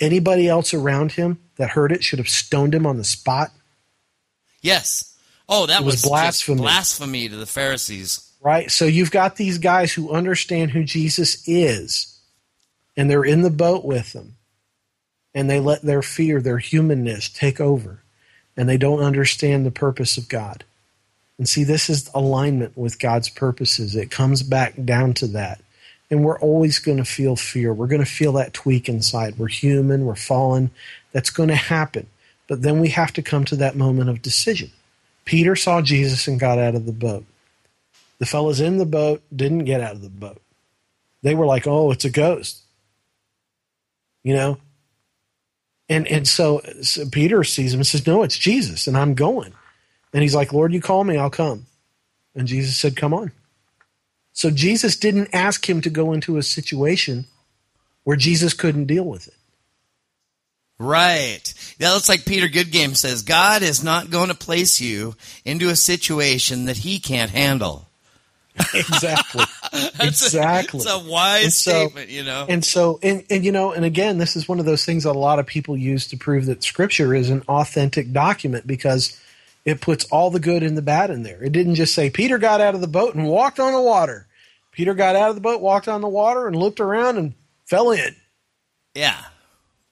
anybody else around him that heard it should have stoned him on the spot? Yes. Oh, that was was, blasphemy. blasphemy to the Pharisees. Right? So you've got these guys who understand who Jesus is, and they're in the boat with them, and they let their fear, their humanness take over, and they don't understand the purpose of God. And see, this is alignment with God's purposes. It comes back down to that. And we're always going to feel fear. We're going to feel that tweak inside. We're human, we're fallen. That's going to happen. But then we have to come to that moment of decision. Peter saw Jesus and got out of the boat. The fellas in the boat didn't get out of the boat. They were like, "Oh, it's a ghost," you know. And and so, so Peter sees him and says, "No, it's Jesus, and I'm going." And he's like, "Lord, you call me, I'll come." And Jesus said, "Come on." So Jesus didn't ask him to go into a situation where Jesus couldn't deal with it. Right. Yeah, that's like Peter Goodgame says God is not going to place you into a situation that he can't handle. exactly. exactly. A, it's a wise so, statement, you know. And so, and, and you know, and again, this is one of those things that a lot of people use to prove that Scripture is an authentic document because it puts all the good and the bad in there. It didn't just say Peter got out of the boat and walked on the water. Peter got out of the boat, walked on the water, and looked around and fell in. Yeah.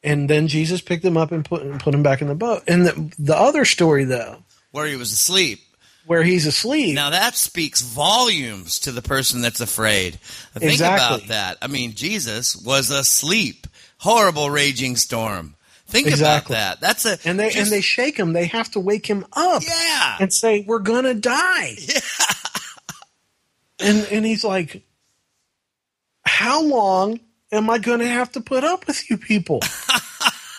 And then Jesus picked him up and put and put him back in the boat. And the the other story though, where he was asleep, where he's asleep. Now that speaks volumes to the person that's afraid. Think exactly. about that. I mean, Jesus was asleep. Horrible raging storm. Think exactly. about that. That's a and they just, and they shake him. They have to wake him up. Yeah. And say we're gonna die. Yeah. And and he's like, how long am I going to have to put up with you people?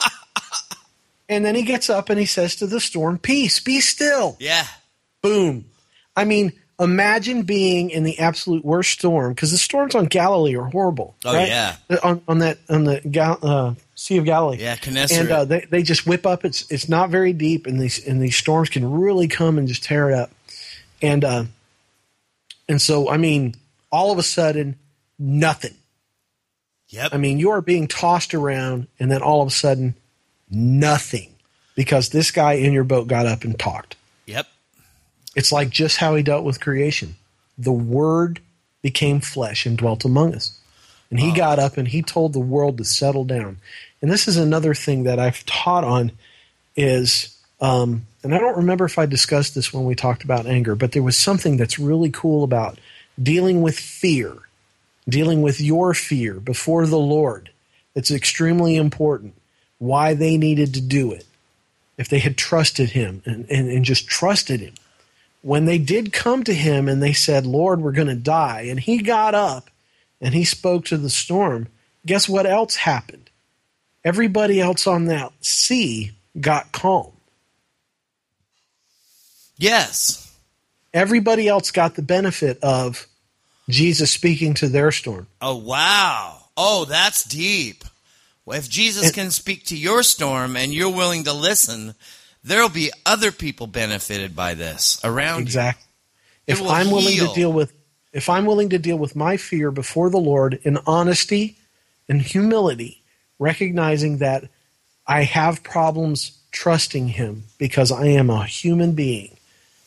and then he gets up and he says to the storm, Peace, be still. Yeah. Boom. I mean, imagine being in the absolute worst storm because the storms on Galilee are horrible. Oh, right? yeah. On, on that, on the Gal- uh, Sea of Galilee. Yeah, Gennesaret. And uh, they, they just whip up. It's, it's not very deep, and these, and these storms can really come and just tear it up. And, uh, and so, I mean, all of a sudden, nothing. Yep. I mean, you are being tossed around, and then all of a sudden, nothing, because this guy in your boat got up and talked. Yep. It's like just how he dealt with creation. The Word became flesh and dwelt among us. And he got up and he told the world to settle down. And this is another thing that I've taught on is, um, and I don't remember if I discussed this when we talked about anger, but there was something that's really cool about dealing with fear dealing with your fear before the Lord. It's extremely important why they needed to do it. If they had trusted Him and, and, and just trusted Him. When they did come to Him and they said, Lord, we're going to die, and He got up and He spoke to the storm, guess what else happened? Everybody else on that sea got calm. Yes. Everybody else got the benefit of Jesus speaking to their storm. Oh, wow. Oh, that's deep. Well, if Jesus And- can speak to your storm and you're willing to listen, there'll be other people benefited by this around Exactly. It If I'm willing to deal with if I'm willing to deal with my fear before the Lord in honesty and humility, recognizing that I have problems trusting him because I am a human being.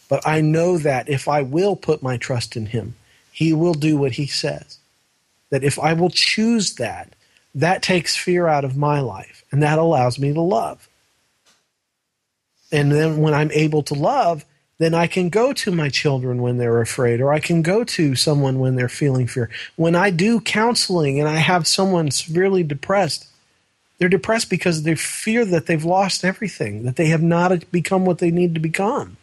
But I know that if I will put my trust in him, he will do what he says. That if I will choose that, that takes fear out of my life and that allows me to love. And then when I'm able to love, then I can go to my children when they're afraid, or I can go to someone when they're feeling fear. When I do counseling and I have someone severely depressed, they're depressed because they fear that they've lost everything, that they have not become what they need to become.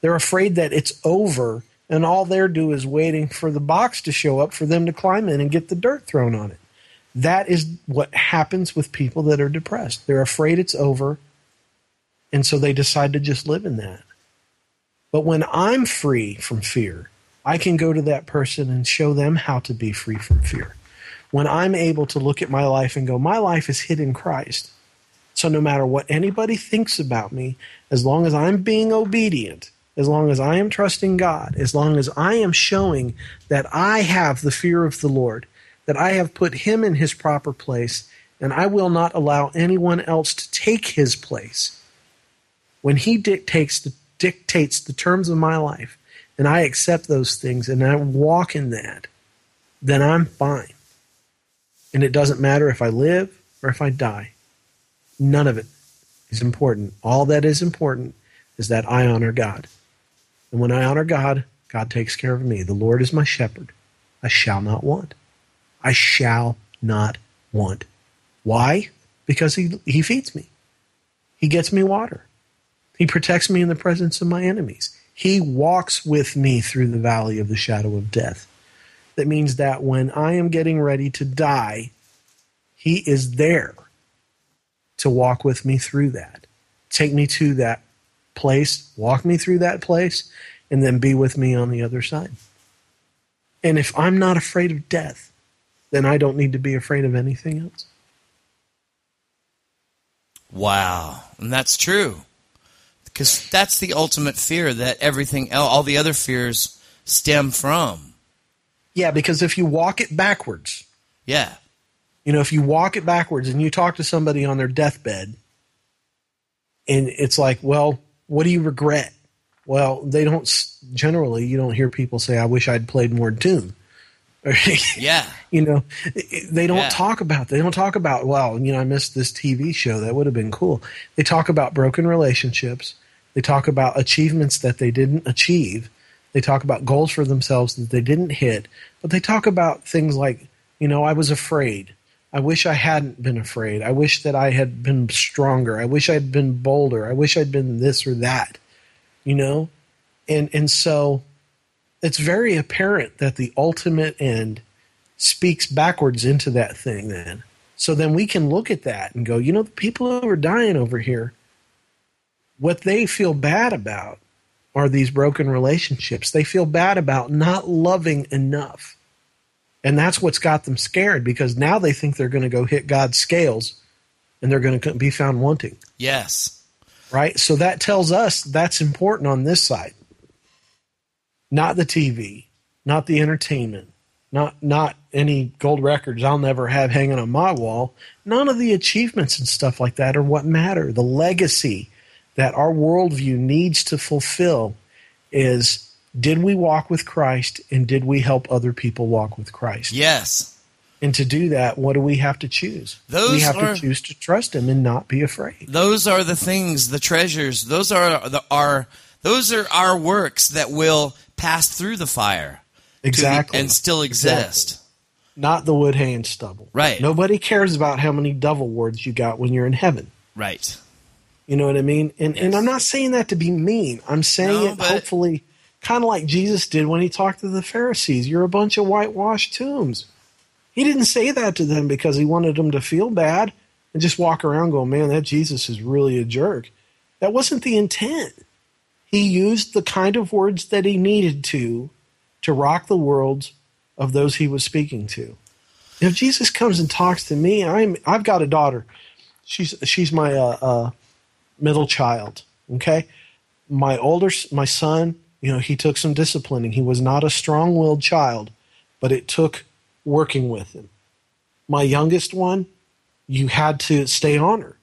They're afraid that it's over and all they're do is waiting for the box to show up for them to climb in and get the dirt thrown on it. That is what happens with people that are depressed. They're afraid it's over, and so they decide to just live in that. But when I'm free from fear, I can go to that person and show them how to be free from fear. When I'm able to look at my life and go, my life is hid in Christ. So no matter what anybody thinks about me, as long as I'm being obedient, as long as I am trusting God, as long as I am showing that I have the fear of the Lord, that I have put him in his proper place, and I will not allow anyone else to take his place. When he dictates the, dictates the terms of my life, and I accept those things and I walk in that, then I'm fine. And it doesn't matter if I live or if I die. None of it is important. All that is important is that I honor God. And when I honor God, God takes care of me. The Lord is my shepherd. I shall not want. I shall not want. Why? Because he, he feeds me. He gets me water. He protects me in the presence of my enemies. He walks with me through the valley of the shadow of death. That means that when I am getting ready to die, He is there to walk with me through that. Take me to that place, walk me through that place, and then be with me on the other side. And if I'm not afraid of death, then I don't need to be afraid of anything else. Wow. And that's true. Because that's the ultimate fear that everything, all the other fears stem from. Yeah, because if you walk it backwards, Yeah. you know, if you walk it backwards and you talk to somebody on their deathbed, and it's like, well, what do you regret? Well, they don't generally. You don't hear people say, "I wish I'd played more Doom." Yeah. you know, they don't Yeah. talk about. They don't talk about. Well, you know, I missed this TV show. That would have been cool. They talk about broken relationships. They talk about achievements that they didn't achieve. They talk about goals for themselves that they didn't hit. But they talk about things like, you know, I was afraid. I wish I hadn't been afraid. I wish that I had been stronger. I wish I'd been bolder. I wish I'd been this or that. You know? And and so it's very apparent that the ultimate end speaks backwards into that thing then. So then we can look at that and go, you know, the people who are dying over here, what they feel bad about are these broken relationships. They feel bad about not loving enough. And that's what's got them scared because now they think they're going to go hit God's scales and they're going to be found wanting, Yes. right? So that tells us that's important on this side. Not the TV, not the entertainment, not not any gold records I'll never have hanging on my wall. None of the achievements and stuff like that are what matter. The legacy that our worldview needs to fulfill is did we walk with Christ and did we help other people walk with Christ? Yes. And to do that, what do we have to choose? Those we have are- to choose to trust him and not be afraid. Those are the things, the treasures. Those are the our those are our works that will pass through the fire Exactly. and still exist. Not the wood, hay, and stubble. Right. Nobody cares about how many Dove Awards you got when you're in heaven. Right. You know what I mean? And and I'm not saying that to be mean. I'm saying No, it hopefully kind of like Jesus did when he talked to the Pharisees. You're a bunch of whitewashed tombs. He didn't say that to them because he wanted them to feel bad and just walk around going, "Man, that Jesus is really a jerk." That wasn't the intent. He used the kind of words that he needed to to rock the worlds of those he was speaking to. If Jesus comes and talks to me, I'm I've got a daughter. She's she's my uh, uh, middle child. Okay, my older my son, you know, he took some disciplining. He was not a strong-willed child, but it took working with him. My youngest one, you had to stay on her.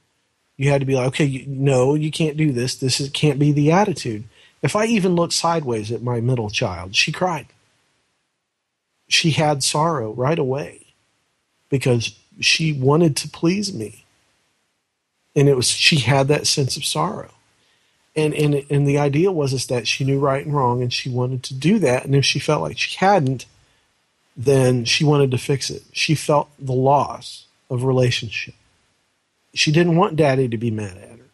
You had to be like, okay, you, no, you can't do this. This is, can't be the attitude. If I even looked sideways at my middle child, she cried. She had sorrow right away because she wanted to please me and it was she had that sense of sorrow and and and the idea was is that she knew right and wrong and she wanted to do that. And if she felt like she hadn't then she wanted to fix it. She felt the loss of relationship. She didn't want daddy to be mad at her.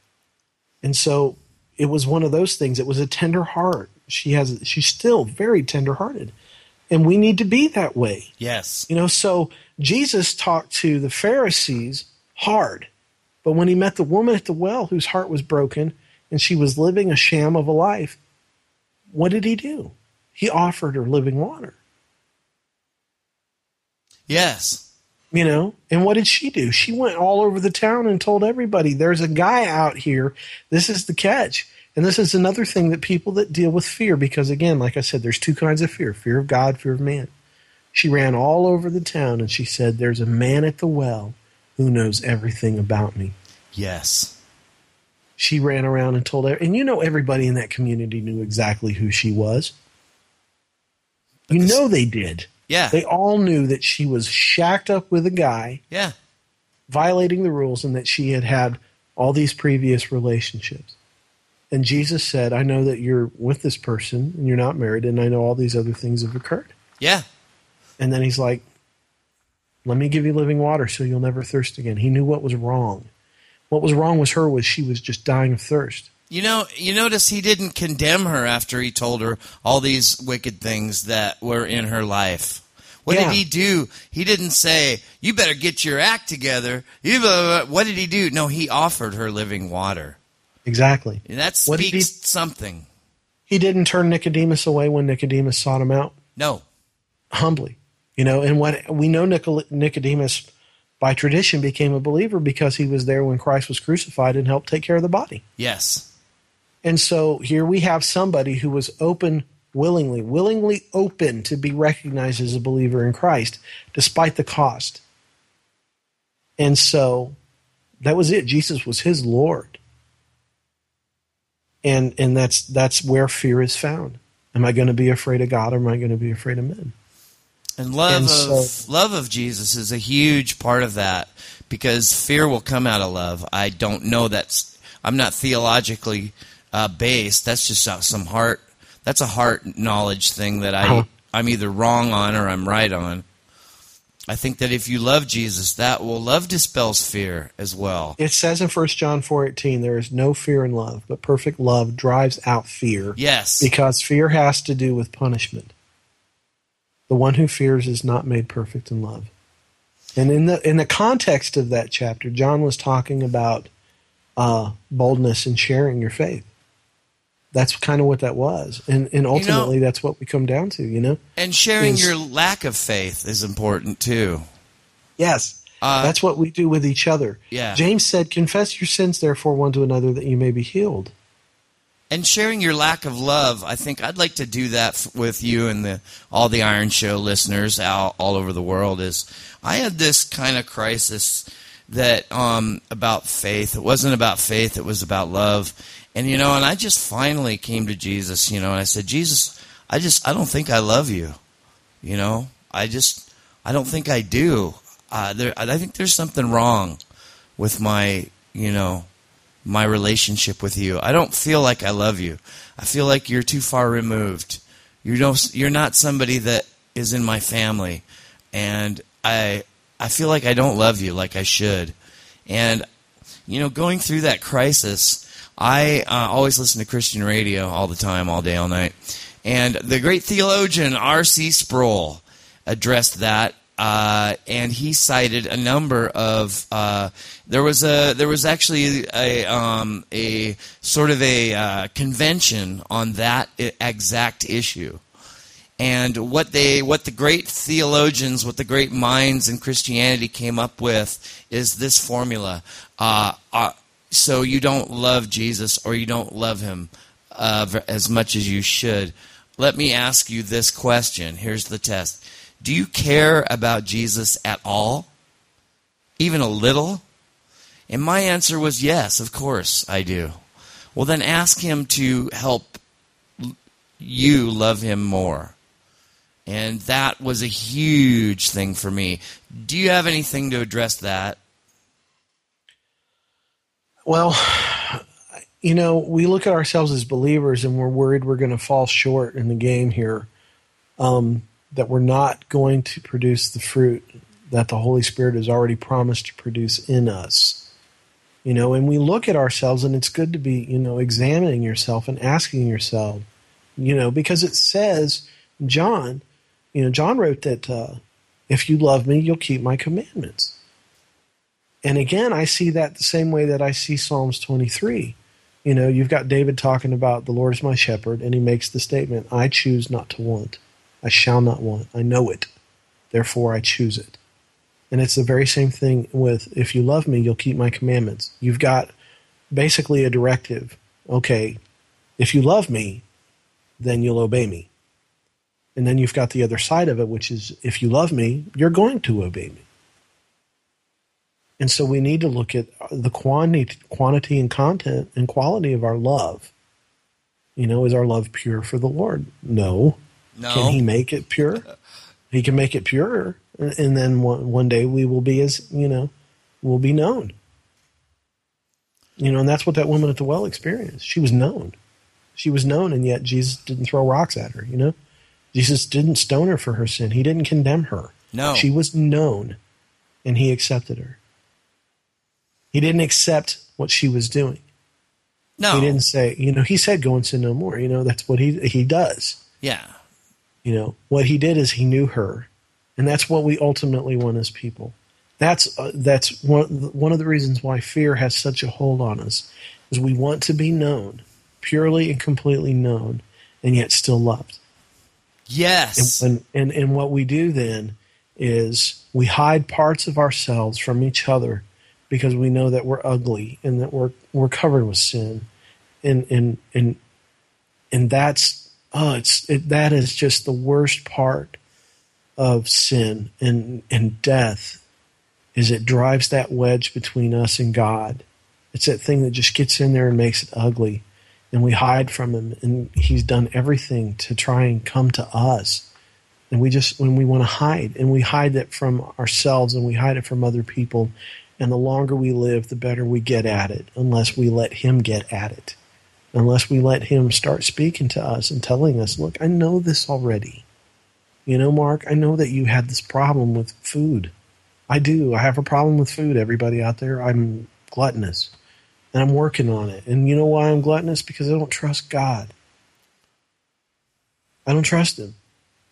And so it was one of those things. It was a tender heart. She has she's still very tender hearted and we need to be that way. Yes. you know, so Jesus talked to the Pharisees hard, but when he met the woman at the well whose heart was broken and she was living a sham of a life, what did he do? He offered her living water, Yes. you know? And what did she do? She went all over the town and told everybody, there's a guy out here. This is the catch. And this is another thing that people that deal with fear, because again, like I said, there's two kinds of fear fear of God, fear of man. She ran all over the town and she said, There's a man at the well who knows everything about me. Yes. She ran around and told her, and you know, everybody in that community knew exactly who she was. You know, they did. Yeah. They all knew that she was shacked up with a guy, Yeah. violating the rules, and that she had had all these previous relationships. And Jesus said, I know that you're with this person and you're not married, and I know all these other things have occurred. Yeah. And then he's like, Let me give you living water so you'll never thirst again. He knew what was wrong. What was wrong with her was she was just dying of thirst. You know, you notice he didn't condemn her after he told her all these wicked things that were in her life. What Yeah. did he do? He didn't say, "You better get your act together." You blah, blah, blah." what did he do? No, he offered her living water. Exactly. And that speaks he- something. He didn't turn Nicodemus away when Nicodemus sought him out. No. humbly. You know, and what we know Nicol- Nicodemus by tradition became a believer because he was there when Christ was crucified and helped take care of the body. Yes. And so here we have somebody who was open willingly, willingly open to be recognized as a believer in Christ despite the cost. And so that was it. Jesus was his Lord. And and that's that's where fear is found. Am I going to be afraid of God or am I going to be afraid of men? And love And of so- love of Jesus is a huge part of that because fear will come out of love. I don't know that's I'm not theologically uh, based. That's just some heart. That's a heart knowledge thing that I Uh-huh. I'm either wrong on or I'm right on. I think that if you love Jesus, that will love dispels fear as well. It says in 1 John 4:18 there is no fear in love, but perfect love drives out fear. Yes. Because fear has to do with punishment. The one who fears is not made perfect in love. And in the in the context of that chapter, John was talking about uh, boldness and sharing your faith. That's kind of what that was, and and ultimately that's what we come down to. You know, And sharing is- your lack of faith is important too. yes, Uh, that's what we do with each other. Yeah. James said, "Confess your sins, therefore, one to another, that you may be healed." And sharing your lack of love i think i'd like to do that with you and the all the iron show listeners all, all over the world is i had this kind of crisis that um about faith. It wasn't about faith it was about love. And you know and i just finally came to jesus you know and i said jesus i just i don't think i love you. You know? I just i don't think i do. Uh, there, i think there's something wrong with my you know my relationship with you. I don't feel like I love you. I feel like you're too far removed. You don't you're not somebody that is in my family and I I feel like I don't love you like I should. And you know, going through that crisis, I uh, always listen to Christian radio all the time, all day, all night. And the great theologian R.C. Sproul addressed that, uh, and he cited a number of. Uh, there was a there was actually a um, a sort of a uh, convention on that exact issue. And what they, what the great theologians, what the great minds in Christianity came up with is this formula. Uh, uh, so you don't love Jesus or you don't love him uh, as much as you should. Let me ask you this question. Here's the test. Do you care about Jesus at all? Even a little? And my answer was yes, of course I do. Well, then ask him to help you love him more. And that was a huge thing for me. Do you have anything to address that? Well, you know, we look at ourselves as believers and we're worried we're going to fall short in the game here, um, that we're not going to produce the fruit that the Holy Spirit has already promised to produce in us. You know, and we look at ourselves and it's good to be, you know, examining yourself and asking yourself, you know, because it says, John, you know, John wrote that uh, if you love me, you'll keep my commandments. And again, I see that the same way that I see Psalms 23. You know, you've got David talking about the Lord is my shepherd, and he makes the statement, I choose not to want. I shall not want. I know it. Therefore, I choose it. And it's the very same thing with if you love me, you'll keep my commandments. You've got basically a directive. Okay, if you love me, then you'll obey me. And then you've got the other side of it, which is if you love me, you're going to obey me. And so we need to look at the quantity, and content and quality of our love. You know, is our love pure for the Lord? No. No. Can He make it pure? He can make it pure, and then one, one day we will be as you know, will be known. You know, and that's what that woman at the well experienced. She was known. She was known, and yet Jesus didn't throw rocks at her. You know, Jesus didn't stone her for her sin. He didn't condemn her. No. she was known, and He accepted her. He didn't accept what she was doing. No. He didn't say, you know, he said, go and sin no more. You know, that's what he, he does. Yeah. You know, what he did is he knew her. And that's what we ultimately want as people. That's, uh, that's one, one of the reasons why fear has such a hold on us is we want to be known, purely and completely known, and yet still loved. Yes. And, and and what we do then is we hide parts of ourselves from each other because we know that we're ugly and that we're we're covered with sin. And and and and that's oh it's it, that is just the worst part of sin and and death is it drives that wedge between us and God. It's that thing that just gets in there and makes it ugly. And we hide from him and he's done everything to try and come to us. And we just when we want to hide and we hide it from ourselves and we hide it from other people. And the longer we live the better we get at it unless we let him get at it unless we let him start speaking to us and telling us look i know this already you know mark i know that you had this problem with food i do i have a problem with food everybody out there i'm gluttonous and I'm working on it. And you know why I'm gluttonous? Because I don't trust God. I don't trust Him.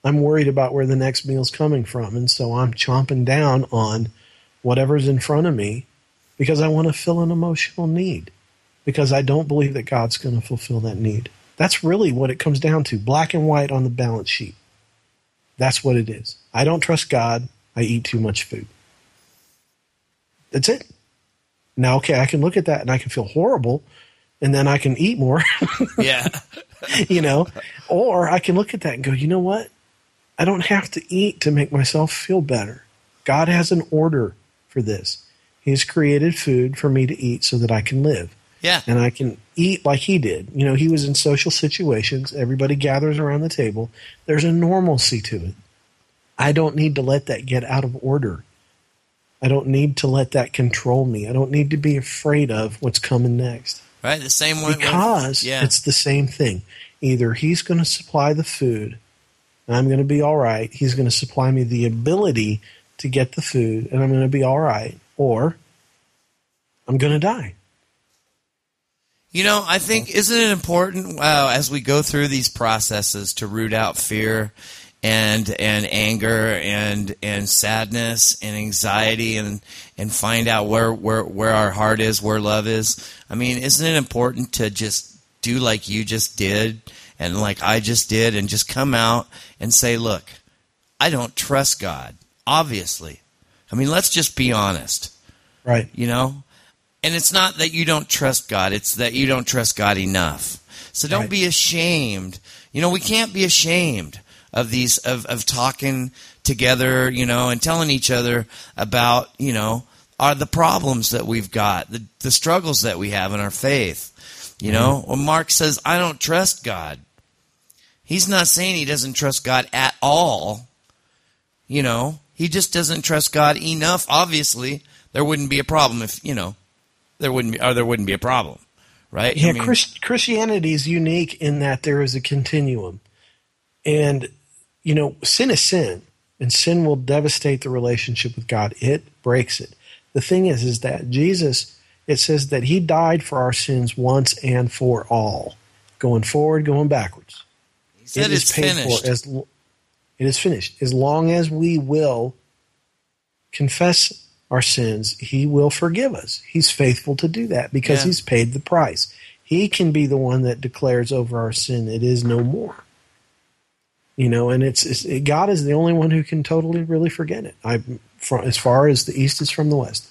I'm worried about where the next meal's coming from, and so I'm chomping down on whatever's in front of me because I want to fill an emotional need. Because I don't believe that God's going to fulfill that need. That's really what it comes down to black and white on the balance sheet. That's what it is. I don't trust God. I eat too much food. That's it. Now, okay, I can look at that and I can feel horrible, and then I can eat more. yeah. you know, or I can look at that and go, you know what? I don't have to eat to make myself feel better. God has an order for this. He's created food for me to eat so that I can live. Yeah. And I can eat like he did. You know, he was in social situations. Everybody gathers around the table. There's a normalcy to it. I don't need to let that get out of order. I don't need to let that control me. I don't need to be afraid of what's coming next. Right, the same way. Because yeah. it's the same thing. Either he's going to supply the food and I'm going to be all right. He's going to supply me the ability to get the food and I'm going to be all right. Or I'm going to die. You know, I think isn't it important uh, as we go through these processes to root out fear and and anger and and sadness and anxiety and and find out where where where our heart is, where love is. I mean, isn't it important to just do like you just did and like I just did and just come out and say, "Look, I don't trust God." Obviously. I mean, let's just be honest. Right. You know? And it's not that you don't trust God, it's that you don't trust God enough. So don't Right. be ashamed. You know, we can't be ashamed of these of, of talking together, you know, and telling each other about, you know, are the problems that we've got, the the struggles that we have in our faith. You know, mm-hmm. when Mark says, I don't trust God, he's not saying he doesn't trust God at all. You know, he just doesn't trust God enough. Obviously, there wouldn't be a problem if, you know, there wouldn't be, or there wouldn't be a problem, right? Yeah, I mean, Christ- Christianity is unique in that there is a continuum. And, you know, sin is sin, and sin will devastate the relationship with God. It breaks it. The thing is, is that Jesus, it says that he died for our sins once and for all, going forward, going backwards. he said It is it's paid finished. For as, it is finished. As long as we will confess our sins, He will forgive us. He's faithful to do that because Yeah. He's paid the price. He can be the one that declares over our sin, it is no more. You know, and it's, it's God is the only one who can totally really forget it. I, from, as far as the east is from the west,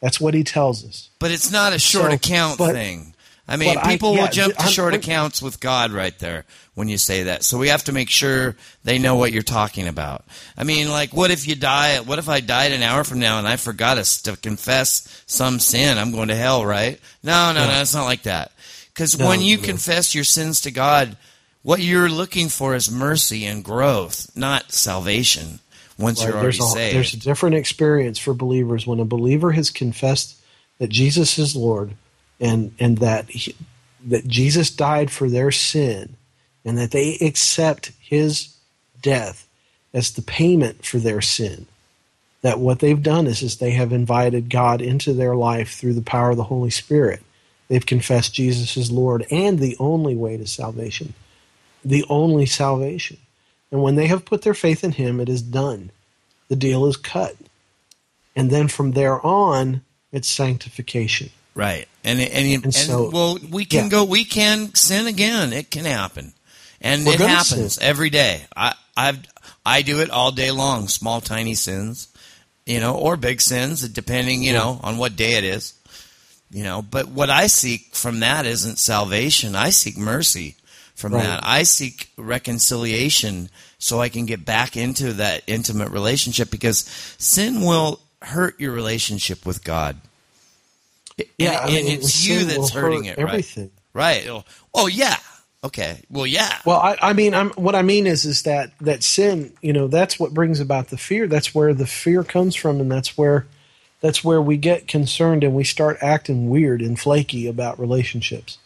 that's what He tells us. But it's not a short So, account but- thing. I mean, but I- people yeah, will jump to I'm- short I'm- accounts with God right there when you say that. So we have to make sure they know what you're talking about. I mean, like, what if you die? What if I died an hour from now and I forgot to confess some sin? I'm going to hell, right? No, no, no, it's not like that. Because No, when you no. confess your sins to God, what you're looking for is mercy and growth, not salvation. Once Right, you're already there's, a, saved. there's a different experience for believers when a believer has confessed that Jesus is Lord and and that he, that Jesus died for their sin and that they accept his death as the payment for their sin that what they've done is, is they have invited God into their life through the power of the Holy Spirit they've confessed Jesus as Lord and the only way to salvation the only salvation and when they have put their faith in him it is done the deal is cut. And then from there on, it's sanctification. Right. And and, and, And so- well, we can yeah. go. We can sin again. It can happen, and We're it happens sin. every day. I I've I do it all day long. Small, tiny sins, you know, or big sins, depending, you know, on what day it is. You know, but what I seek from that isn't salvation. I seek mercy from Right. that. I seek reconciliation so I can get back into that intimate relationship because sin will hurt your relationship with God. Yeah, and, I mean, it's you that's hurting hurt it, right? everything. Right. Oh, oh, yeah. Okay. Well, yeah. Well, I, I mean, I'm, what I mean is, is that that sin, you know, that's what brings about the fear. That's where the fear comes from, and that's where, that's where we get concerned and we start acting weird and flaky about relationships,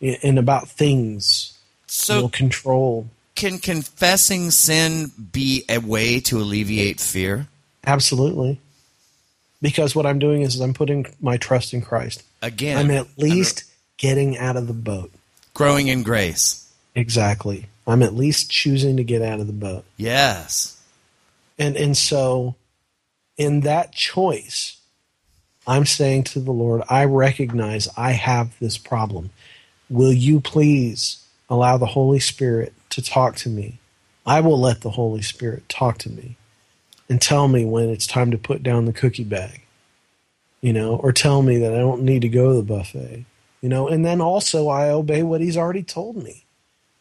and about things. So- you know, control. Can confessing sin be a way to alleviate fear? Absolutely. Because what I'm doing is I'm putting my trust in Christ. Again, I'm at least getting out of the boat. Growing in grace. Exactly. I'm at least choosing to get out of the boat. Yes. And and so in that choice, I'm saying to the Lord, I recognize I have this problem. Will you please allow the Holy Spirit to talk to me? I will let the Holy Spirit talk to me and tell me when it's time to put down the cookie bag. You know, or tell me that I don't need to go to the buffet. You know, and then also I obey what he's already told me.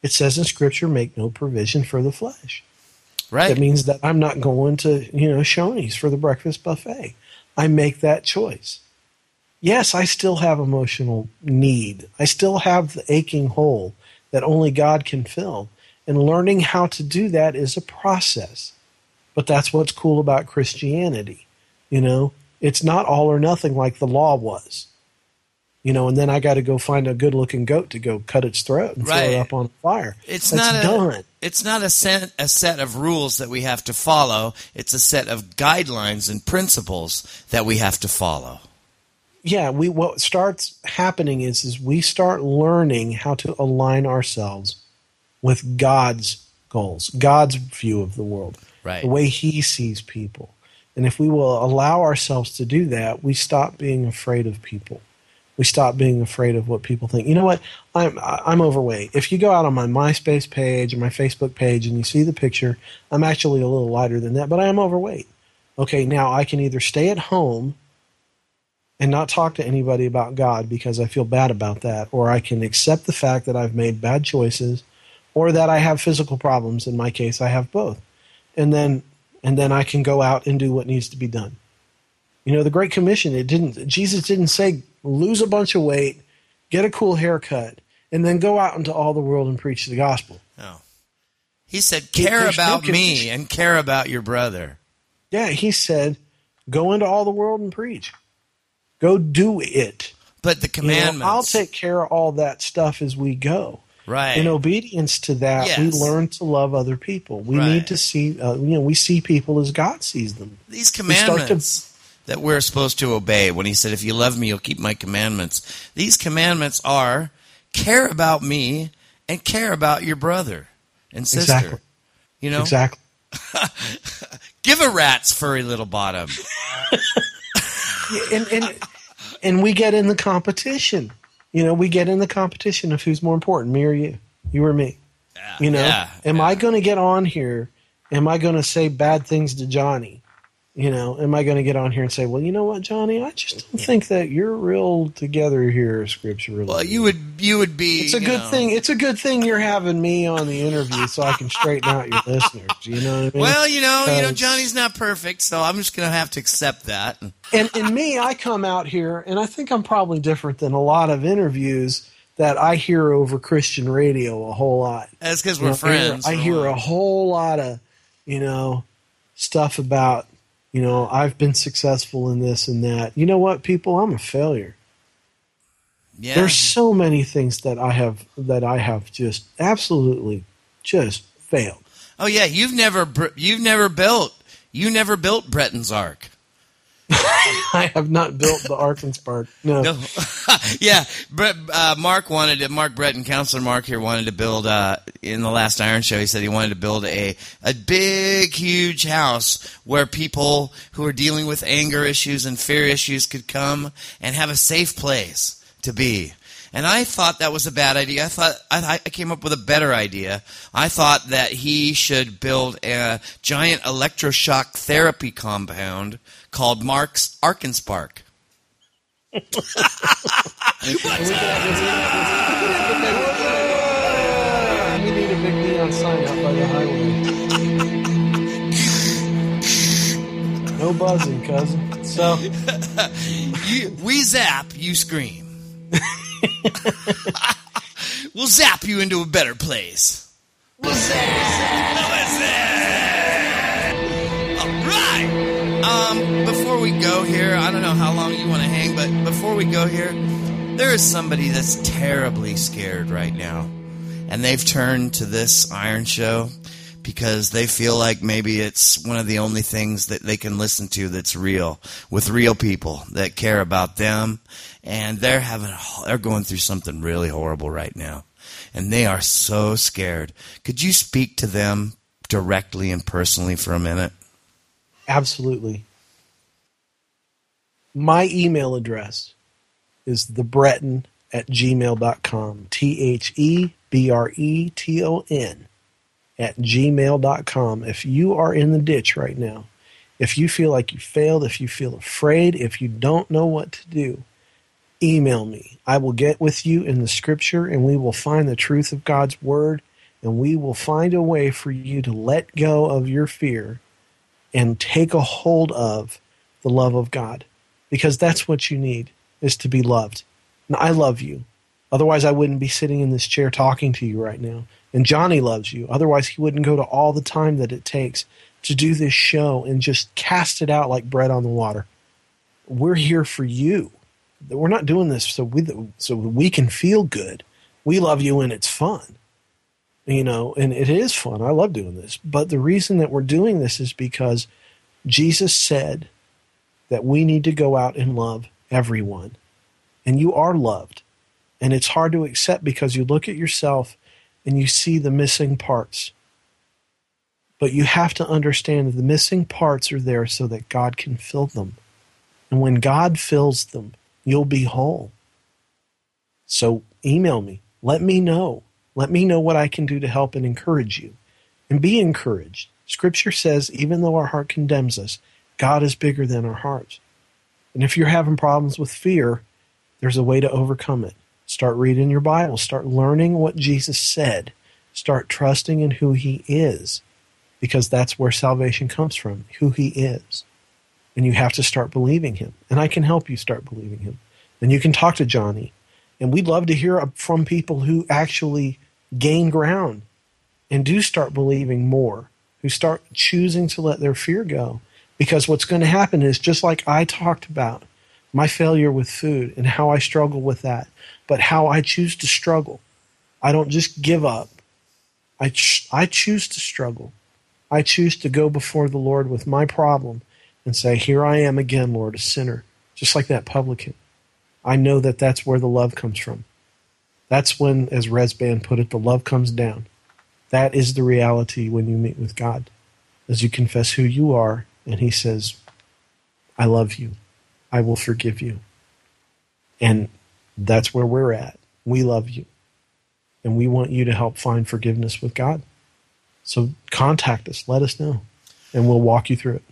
It says in scripture, make no provision for the flesh. Right. That means that I'm not going to, you know, Shoney's for the breakfast buffet. I make that choice. Yes, I still have emotional need. I still have the aching hole that only God can fill. And learning how to do that is a process. But that's what's cool about Christianity. You know, it's not all or nothing like the law was. You know, and then I got to go find a good looking goat to go cut its throat and throw it up on fire. It's That's not a, done. It's not a set, a set of rules that we have to follow. It's a set of guidelines and principles that we have to follow. yeah we what starts happening is is we start learning how to align ourselves with god's goals god's view of the world Right. the way he sees people and if we will allow ourselves to do that we stop being afraid of people we stop being afraid of what people think you know what i'm i'm overweight if you go out on my myspace page or my facebook page and you see the picture i'm actually a little lighter than that but i am overweight okay now i can either stay at home and not talk to anybody about God because I feel bad about that, or I can accept the fact that I've made bad choices, or that I have physical problems. In my case, I have both, and then and then I can go out and do what needs to be done. You know, the Great Commission. It didn't. Jesus didn't say lose a bunch of weight, get a cool haircut, and then go out into all the world and preach the gospel. No. He said, care there's no about me and care about your brother. Yeah, he said, go into all the world and preach. Go do it. But the You know, commandments. I'll take care of all that stuff as we go. Right. In obedience to that, we learn to love other people. We Right. need to see, uh, you know, we see people as God sees them. These We start to- commandments that we're supposed to obey when he said, If you love me, you'll keep my commandments. These commandments are care about me and care about your brother and sister. Exactly. You know? Exactly. Give a rat's furry little bottom. And and and we get in the competition. You know, we get in the competition of who's more important, me or you, you or me. You know, yeah, am I going to get on here? Am I going to say bad things to Johnny? You know, am I going to get on here and say, well, you know what, Johnny, I just don't think that you're real together here scripturally. Well, you would you would be it's a good know- thing. It's a good thing you're having me on the interview so I can straighten out your listeners. You know what I mean? Well, you know, you know, Johnny's not perfect, so I'm just gonna have to accept that. and and me, I come out here, and I think I'm probably different than a lot of interviews that I hear over Christian radio a whole lot. That's because we're know, I hear- friends. I hear a whole lot of, you know, stuff about, you know, I've been successful in this and that. You know what, people? I'm a failure. yeah. There's so many things that I have that I have just absolutely just failed. Oh yeah, you've never you've never built you never built Breton's Ark. I have not built the Arkansas. No. No. yeah, Brett, uh, Mark wanted to. Mark Breton, Counselor Mark here, wanted to build. Uh, in the last Iron Show, he said he wanted to build a a big, huge house where people who are dealing with anger issues and fear issues could come and have a safe place to be. And I thought that was a bad idea. I thought I, I came up with a better idea. I thought that he should build a giant electroshock therapy compound called Mark's Arkanspark. We need a big neon sign out by the highway. No buzzing, cousin. So you, we zap, you scream. we'll zap you into a better place. We'll zap. All right. Um, before we go here, I don't know how long you want to hang, but before we go here, there is somebody that's terribly scared right now, and they've turned to this Iron Show because they feel like maybe it's one of the only things that they can listen to that's real with real people that care about them. And they're having they're going through something really horrible right now. And they are so scared. Could you speak to them directly and personally for a minute? Absolutely. My email address is thebreton at gmail.com. T H E B R E T O N at gmail.com. If you are in the ditch right now, if you feel like you failed, if you feel afraid, if you don't know what to do, email me. I will get with you in the scripture and we will find the truth of God's word and we will find a way for you to let go of your fear and take a hold of the love of God because that's what you need is to be loved. And I love you. Otherwise, I wouldn't be sitting in this chair talking to you right now. And Johnny loves you. Otherwise, he wouldn't go to all the time that it takes to do this show and just cast it out like bread on the water. We're here for you. We're not doing this so we so we can feel good. We love you and it's fun. You know, and it is fun. I love doing this. But the reason that we're doing this is because Jesus said that we need to go out and love everyone. And you are loved. And it's hard to accept because you look at yourself and you see the missing parts. But you have to understand that the missing parts are there so that God can fill them. And when God fills them, you'll be whole. So email me. Let me know. Let me know what I can do to help and encourage you. And be encouraged. Scripture says, even though our heart condemns us, God is bigger than our hearts. And if you're having problems with fear, there's a way to overcome it. Start reading your Bible. Start learning what Jesus said. Start trusting in who he is because that's where salvation comes from, who he is. And you have to start believing him. And I can help you start believing him. And you can talk to Johnny. And we'd love to hear from people who actually gain ground and do start believing more, who start choosing to let their fear go. Because what's going to happen is just like I talked about my failure with food and how I struggle with that, but how I choose to struggle. I don't just give up. I, ch- I choose to struggle. I choose to go before the Lord with my problem and say, Here I am again, Lord, a sinner, just like that publican. I know that that's where the love comes from. That's when, as Rez Band put it, the love comes down. That is the reality when you meet with God, as you confess who you are, and He says, I love you. I will forgive you. And that's where we're at. We love you. And we want you to help find forgiveness with God. So contact us, let us know, and we'll walk you through it.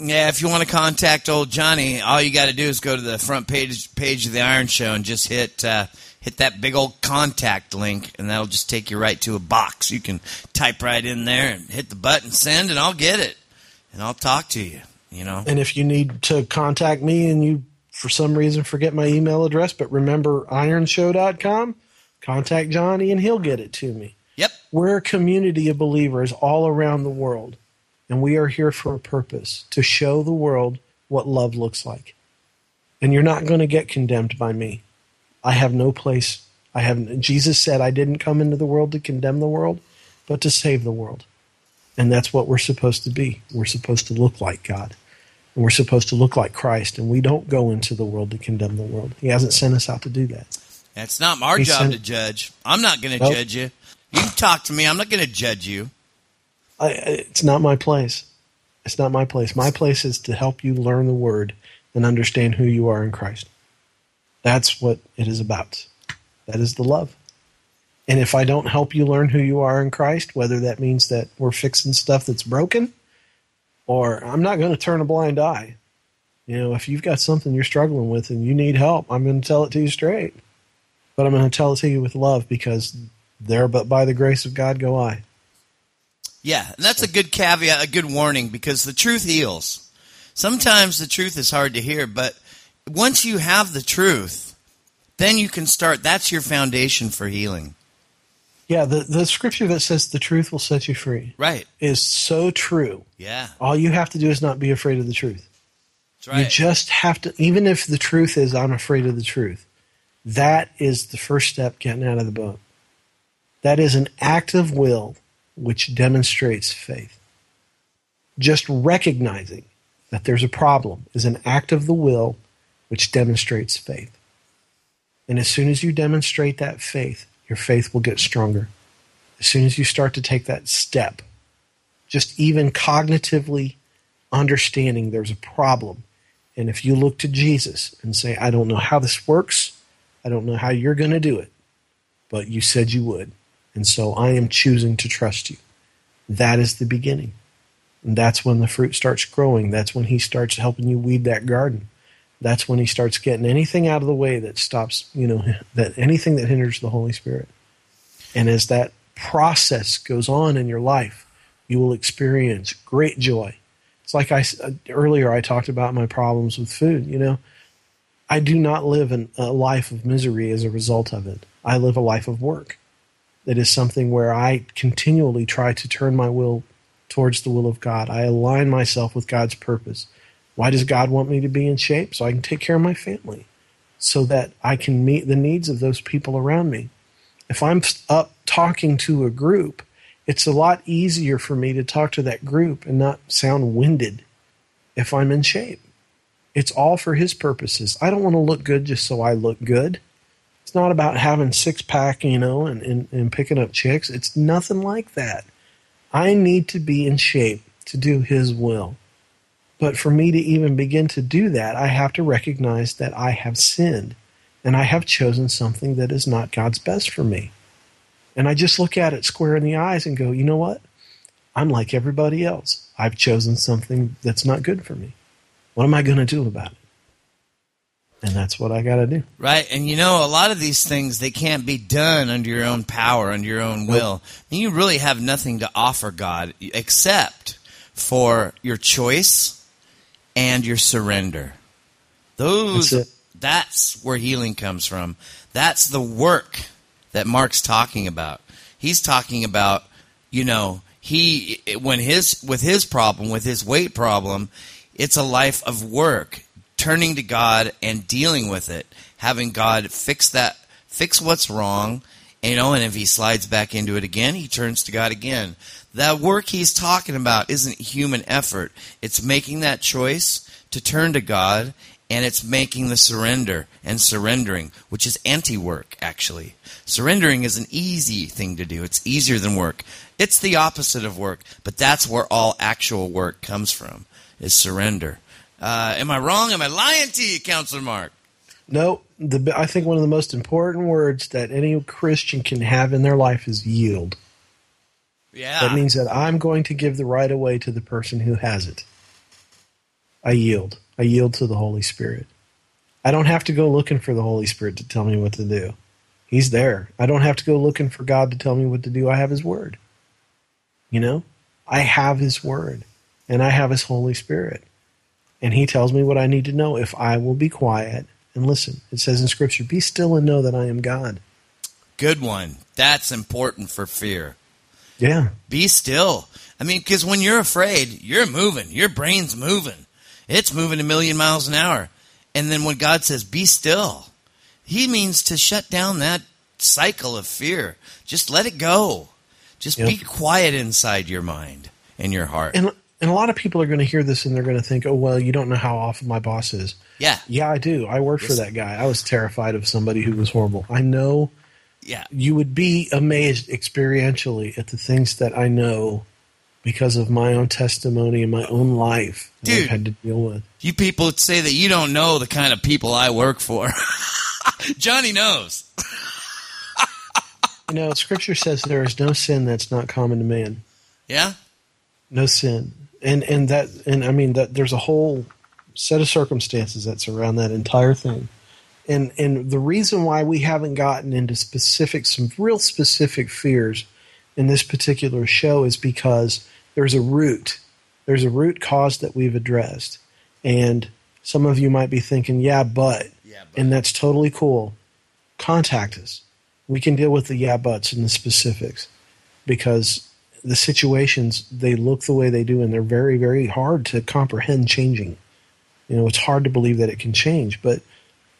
Yeah, if you want to contact old Johnny, all you got to do is go to the front page page of the Iron Show and just hit uh, hit that big old contact link, and that'll just take you right to a box. You can type right in there and hit the button send, and I'll get it, and I'll talk to you. You know. And if you need to contact me and you for some reason forget my email address, but remember ironshow.com, contact Johnny and he'll get it to me. Yep. We're a community of believers all around the world, and we are here for a purpose to show the world what love looks like. And you're not going to get condemned by me. I have no place. I have Jesus said I didn't come into the world to condemn the world, but to save the world. And that's what we're supposed to be. We're supposed to look like God. And we're supposed to look like Christ, and we don't go into the world to condemn the world. He hasn't sent us out to do that. It's not our He job sent- to judge. I'm not going to Nope. judge you. You can talk to me. I'm not going to judge you. I- it's not my place. It's not my place. My place is to help you learn the Word and understand who you are in Christ. That's what it is about. That is the love. And if I don't help you learn who you are in Christ, whether that means that we're fixing stuff that's broken, or I'm not going to turn a blind eye. You know, if you've got something you're struggling with and you need help, I'm going to tell it to you straight. But I'm going to tell it to you with love because there, but by the grace of God, go I. Yeah, and that's a good caveat, a good warning because the truth heals. Sometimes the truth is hard to hear, but once you have the truth, then you can start. That's your foundation for healing. Yeah, the, the scripture that says the truth will set you free Right. is so true. Yeah. All you have to do is not be afraid of the truth. That's right. You just have to, even if the truth is, I'm afraid of the truth, that is the first step getting out of the boat. That is an act of will which demonstrates faith. Just recognizing that there's a problem is an act of the will which demonstrates faith. And as soon as you demonstrate that faith, your faith will get stronger. As soon as you start to take that step, just even cognitively understanding there's a problem. And if you look to Jesus and say, I don't know how this works, I don't know how you're going to do it, but you said you would. And so I am choosing to trust you. That is the beginning. And that's when the fruit starts growing. That's when he starts helping you weed that garden. That's when he starts getting anything out of the way that stops, you know, that anything that hinders the Holy Spirit. And as that process goes on in your life, you will experience great joy. It's like I uh, earlier I talked about my problems with food, you know. I do not live an, a life of misery as a result of it. I live a life of work. That is something where I continually try to turn my will towards the will of God. I align myself with God's purpose. Why does God want me to be in shape? So I can take care of my family, so that I can meet the needs of those people around me. If I'm up talking to a group, it's a lot easier for me to talk to that group and not sound winded if I'm in shape. It's all for his purposes. I don't want to look good just so I look good. It's not about having six pack, you know, and, and, and picking up chicks. It's nothing like that. I need to be in shape to do his will. But for me to even begin to do that, I have to recognize that I have sinned and I have chosen something that is not God's best for me. And I just look at it square in the eyes and go, you know what? I'm like everybody else. I've chosen something that's not good for me. What am I going to do about it? And that's what I got to do. Right, and you know, a lot of these things they can't be done under your own power, under your own will. And you really have nothing to offer God except for your choice and your surrender. Those That's that's where healing comes from. That's the work that Mark's talking about. He's talking about, you know, he when his with his problem, with his weight problem, it's a life of work, turning to God and dealing with it, having God fix that fix what's wrong, you know, and if he slides back into it again, he turns to God again. That work he's talking about isn't human effort. It's making that choice to turn to God and it's making the surrender and surrendering, which is anti work, actually. Surrendering is an easy thing to do, it's easier than work. It's the opposite of work, but that's where all actual work comes from, is surrender. Uh, am I wrong? Am I lying to you, Counselor Mark? No, the I think one of the most important words that any Christian can have in their life is yield. Yeah. That means that I'm going to give the right of way to the person who has it. I yield. I yield to the Holy Spirit. I don't have to go looking for the Holy Spirit to tell me what to do. He's there. I don't have to go looking for God to tell me what to do. I have His Word. You know? I have His Word. And I have His Holy Spirit. And He tells me what I need to know if I will be quiet and listen. It says in Scripture, Be still and know that I am God. Good one. That's important for fear. Yeah. Be still. I mean, because when you're afraid, you're moving. Your brain's moving. It's moving a million miles an hour. And then when God says, be still, He means to shut down that cycle of fear. Just let it go. Just Yep. be quiet inside your mind and your heart. And and a lot of people are going to hear this and they're going to think, "Oh, well, you don't know how awful my boss is." yeah. Yeah, I do. I worked for that guy. I was terrified of somebody who was horrible. I know Yeah. you would be amazed experientially at the things that I know because of my own testimony and my own life that Dude. I've had to deal with. You people say that you don't know the kind of people I work for. Johnny knows. You know, Scripture says there is no sin that's not common to man. Yeah. No sin, and and that and I mean that there's a whole set of circumstances that surround that entire thing, and and the reason why we haven't gotten into specific some real specific fears in this particular show is because there's a root, there's a root cause that we've addressed, and some of you might be thinking, yeah, but, Yeah, but. and that's totally cool. Contact us. We can deal with the yeah buts and the specifics because the situations they look the way they do and they're very very hard to comprehend changing. You know, it's hard to believe that it can change, but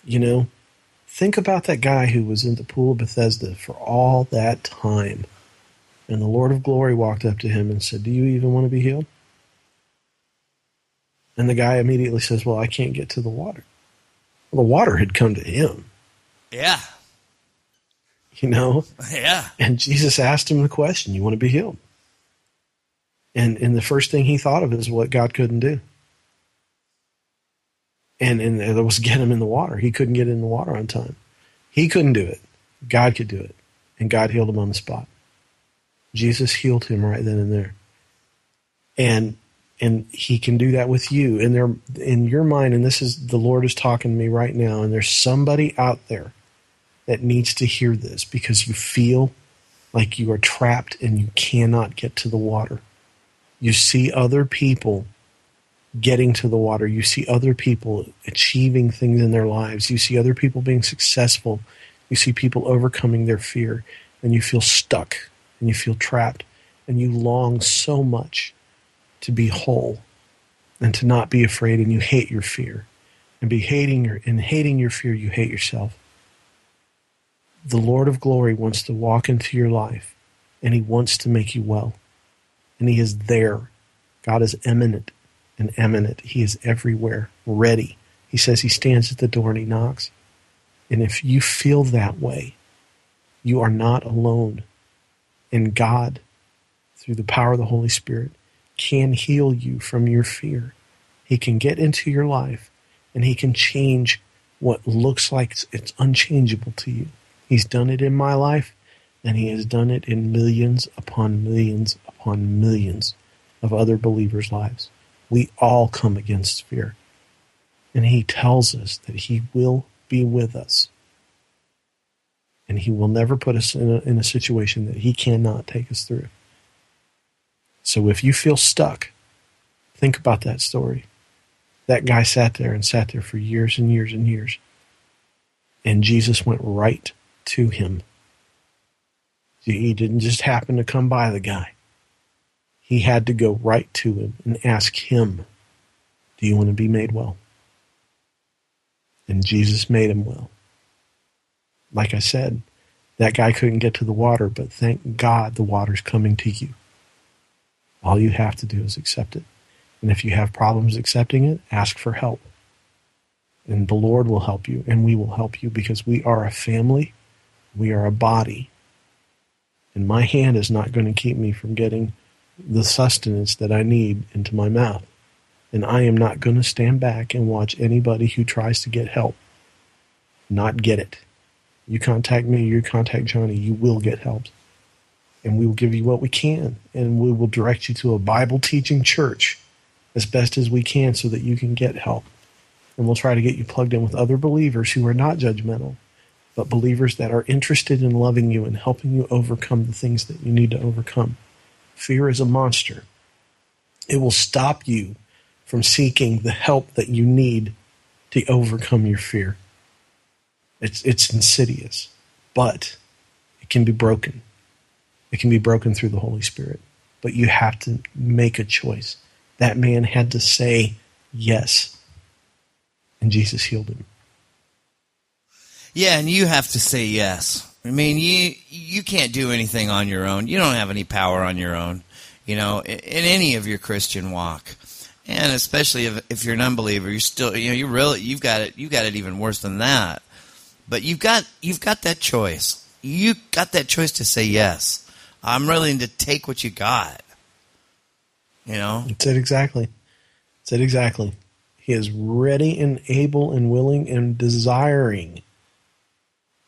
you know, think about that guy who was in the pool of Bethesda for all that time. And the Lord of Glory walked up to him and said, "Do you even want to be healed?" And the guy immediately says, "Well, I can't get to the water." Well, the water had come to him, Yeah. you know. Yeah. And Jesus asked him the question, You want to be healed? And and the first thing he thought of is what God couldn't do. And and that was get him in the water. He couldn't get in the water on time. He couldn't do it. God could do it. And God healed him on the spot. Jesus healed him right then and there. And and he can do that with you. And there in your mind, and this is the Lord is talking to me right now, and there's somebody out there that needs to hear this because you feel like you are trapped and you cannot get to the water. You see other people getting to the water. You see other people achieving things in their lives. You see other people being successful. You see people overcoming their fear, and you feel stuck and you feel trapped, and you long so much to be whole and to not be afraid, and you hate your fear. And be hating your and hating your fear, you hate yourself the Lord of glory wants to walk into your life and he wants to make you well. And he is there. God is eminent and eminent. He is everywhere, ready. He says he stands at the door and he knocks. And if you feel that way, you are not alone. And God, through the power of the Holy Spirit, can heal you from your fear. He can get into your life and he can change what looks like it's, unchangeable to you. He's done it in my life, and he has done it in millions upon millions upon millions of other believers' lives. We all come against fear. And he tells us that he will be with us. And he will never put us in a, in a situation that he cannot take us through. So if you feel stuck, think about that story. That guy sat there and sat there for years and years and years. And Jesus went right to him. He didn't just happen to come by the guy. He had to go right to him and ask him, Do you want to be made well? And Jesus made him well. Like I said, that guy couldn't get to the water, but thank God the water's coming to you. All you have to do is accept it. And if you have problems accepting it, ask for help. And the Lord will help you, and we will help you because we are a family, we are a body. And my hand is not going to keep me from getting the sustenance that I need into my mouth. And I am not going to stand back and watch anybody who tries to get help not get it. You contact me, you contact Johnny, you will get help. And we will give you what we can. And we will direct you to a Bible teaching church as best as we can so that you can get help. And we'll try to get you plugged in with other believers who are not judgmental, but believers that are interested in loving you and helping you overcome the things that you need to overcome. Fear is a monster. It will stop you from seeking the help that you need to overcome your fear. It's, it's insidious, but it can be broken. It can be broken through the Holy Spirit. But you have to make a choice. That man had to say yes. And Jesus healed him. Yeah, and you have to say yes. I mean, you you can't do anything on your own. You don't have any power on your own. You know, in, in any of your Christian walk, and especially if, if you're an unbeliever, you're still you know you really you've got it you've got it even worse than that. But you've got you've got that choice. You got that choice to say yes. I'm willing to take what you got. You know, That's it exactly. That's it exactly. He is ready and able and willing and desiring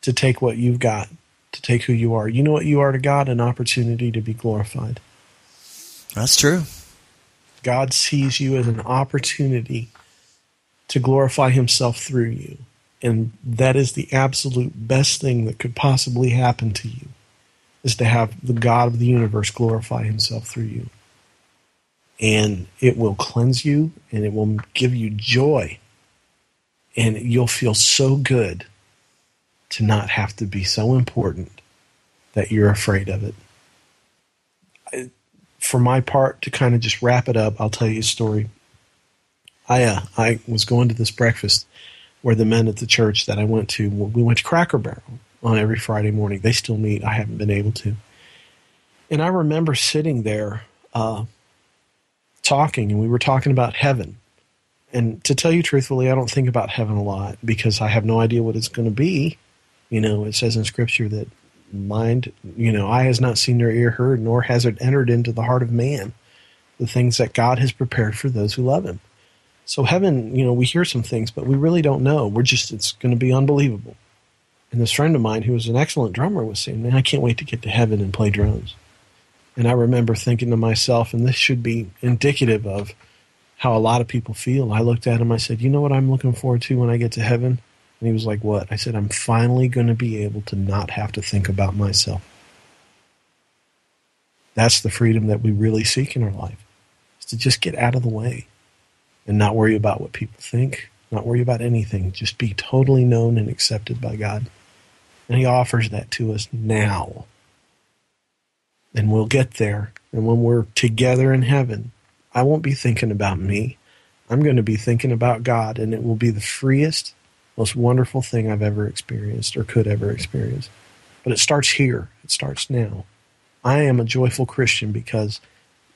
to take what you've got to take who you are. You know what you are to God? An opportunity to be glorified. That's true. God sees you as an opportunity to glorify himself through you. And that is the absolute best thing that could possibly happen to you is to have the God of the universe glorify himself through you. And it will cleanse you and it will give you joy. And you'll feel so good to not have to be so important that you're afraid of it. I, for my part, to kind of just wrap it up, I'll tell you a story. I uh, I was going to this breakfast where the men at the church that I went to, we went to Cracker Barrel on every Friday morning. They still meet. I haven't been able to. And I remember sitting there uh, talking, and we were talking about heaven. And to tell you truthfully, I don't think about heaven a lot because I have no idea what it's going to be. You know, it says in Scripture that mind, you know, eye has not seen nor ear heard, nor has it entered into the heart of man the things that God has prepared for those who love Him. So heaven, you know, we hear some things, but we really don't know. We're just, it's going to be unbelievable. And this friend of mine, who was an excellent drummer, was saying, "Man, I can't wait to get to heaven and play drums." And I remember thinking to myself, and this should be indicative of how a lot of people feel. I looked at him, I said, "You know what I'm looking forward to when I get to heaven?" And he was like, What? I said, I'm finally going to be able to not have to think about myself. That's the freedom that we really seek in our life, is to just get out of the way and not worry about what people think, not worry about anything. Just be totally known and accepted by God. And He offers that to us now. And we'll get there. And when we're together in heaven, I won't be thinking about me. I'm going to be thinking about God, and it will be the freest most wonderful thing I've ever experienced or could ever experience. But it starts here, it starts now. I am a joyful Christian because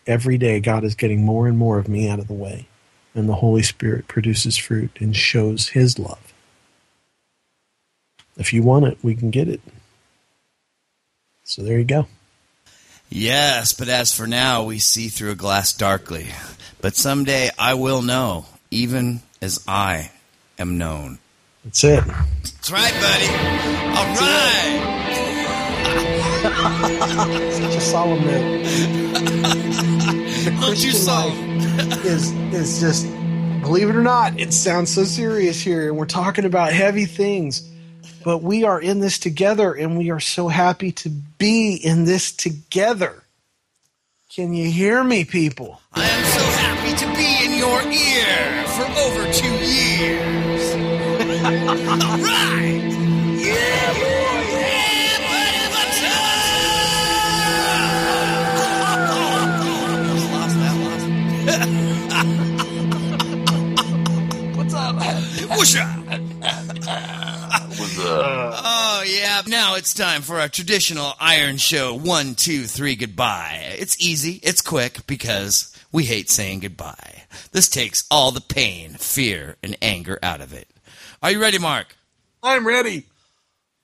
every day God is getting more and more of me out of the way, and the Holy Spirit produces fruit and shows His love. If you want it, we can get it. So there you go. Yes, but as for now, we see through a glass darkly. But someday I will know, even as I am known. That's it. That's right, buddy. All right. Such a solemn note. The Don't you solemn. is is just believe it or not, it sounds so serious here, and we're talking about heavy things. But we are in this together, and we are so happy to be in this together. Can you hear me, people? I am so happy to be in your ear for over two years. What's up? What's up? Oh, yeah. Now it's time for our traditional Iron Show one, two, three, goodbye. It's easy, it's quick, because we hate saying goodbye. This takes all the pain, fear, and anger out of it. Are you ready, Mark? I'm ready.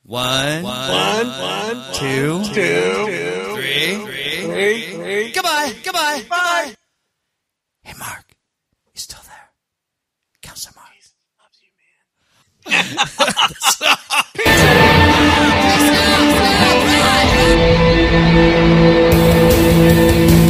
One, One, one, two, two, two, three, three, three. Goodbye, goodbye, bye. Hey, Mark, you still there? Counselor Mark. Peace out.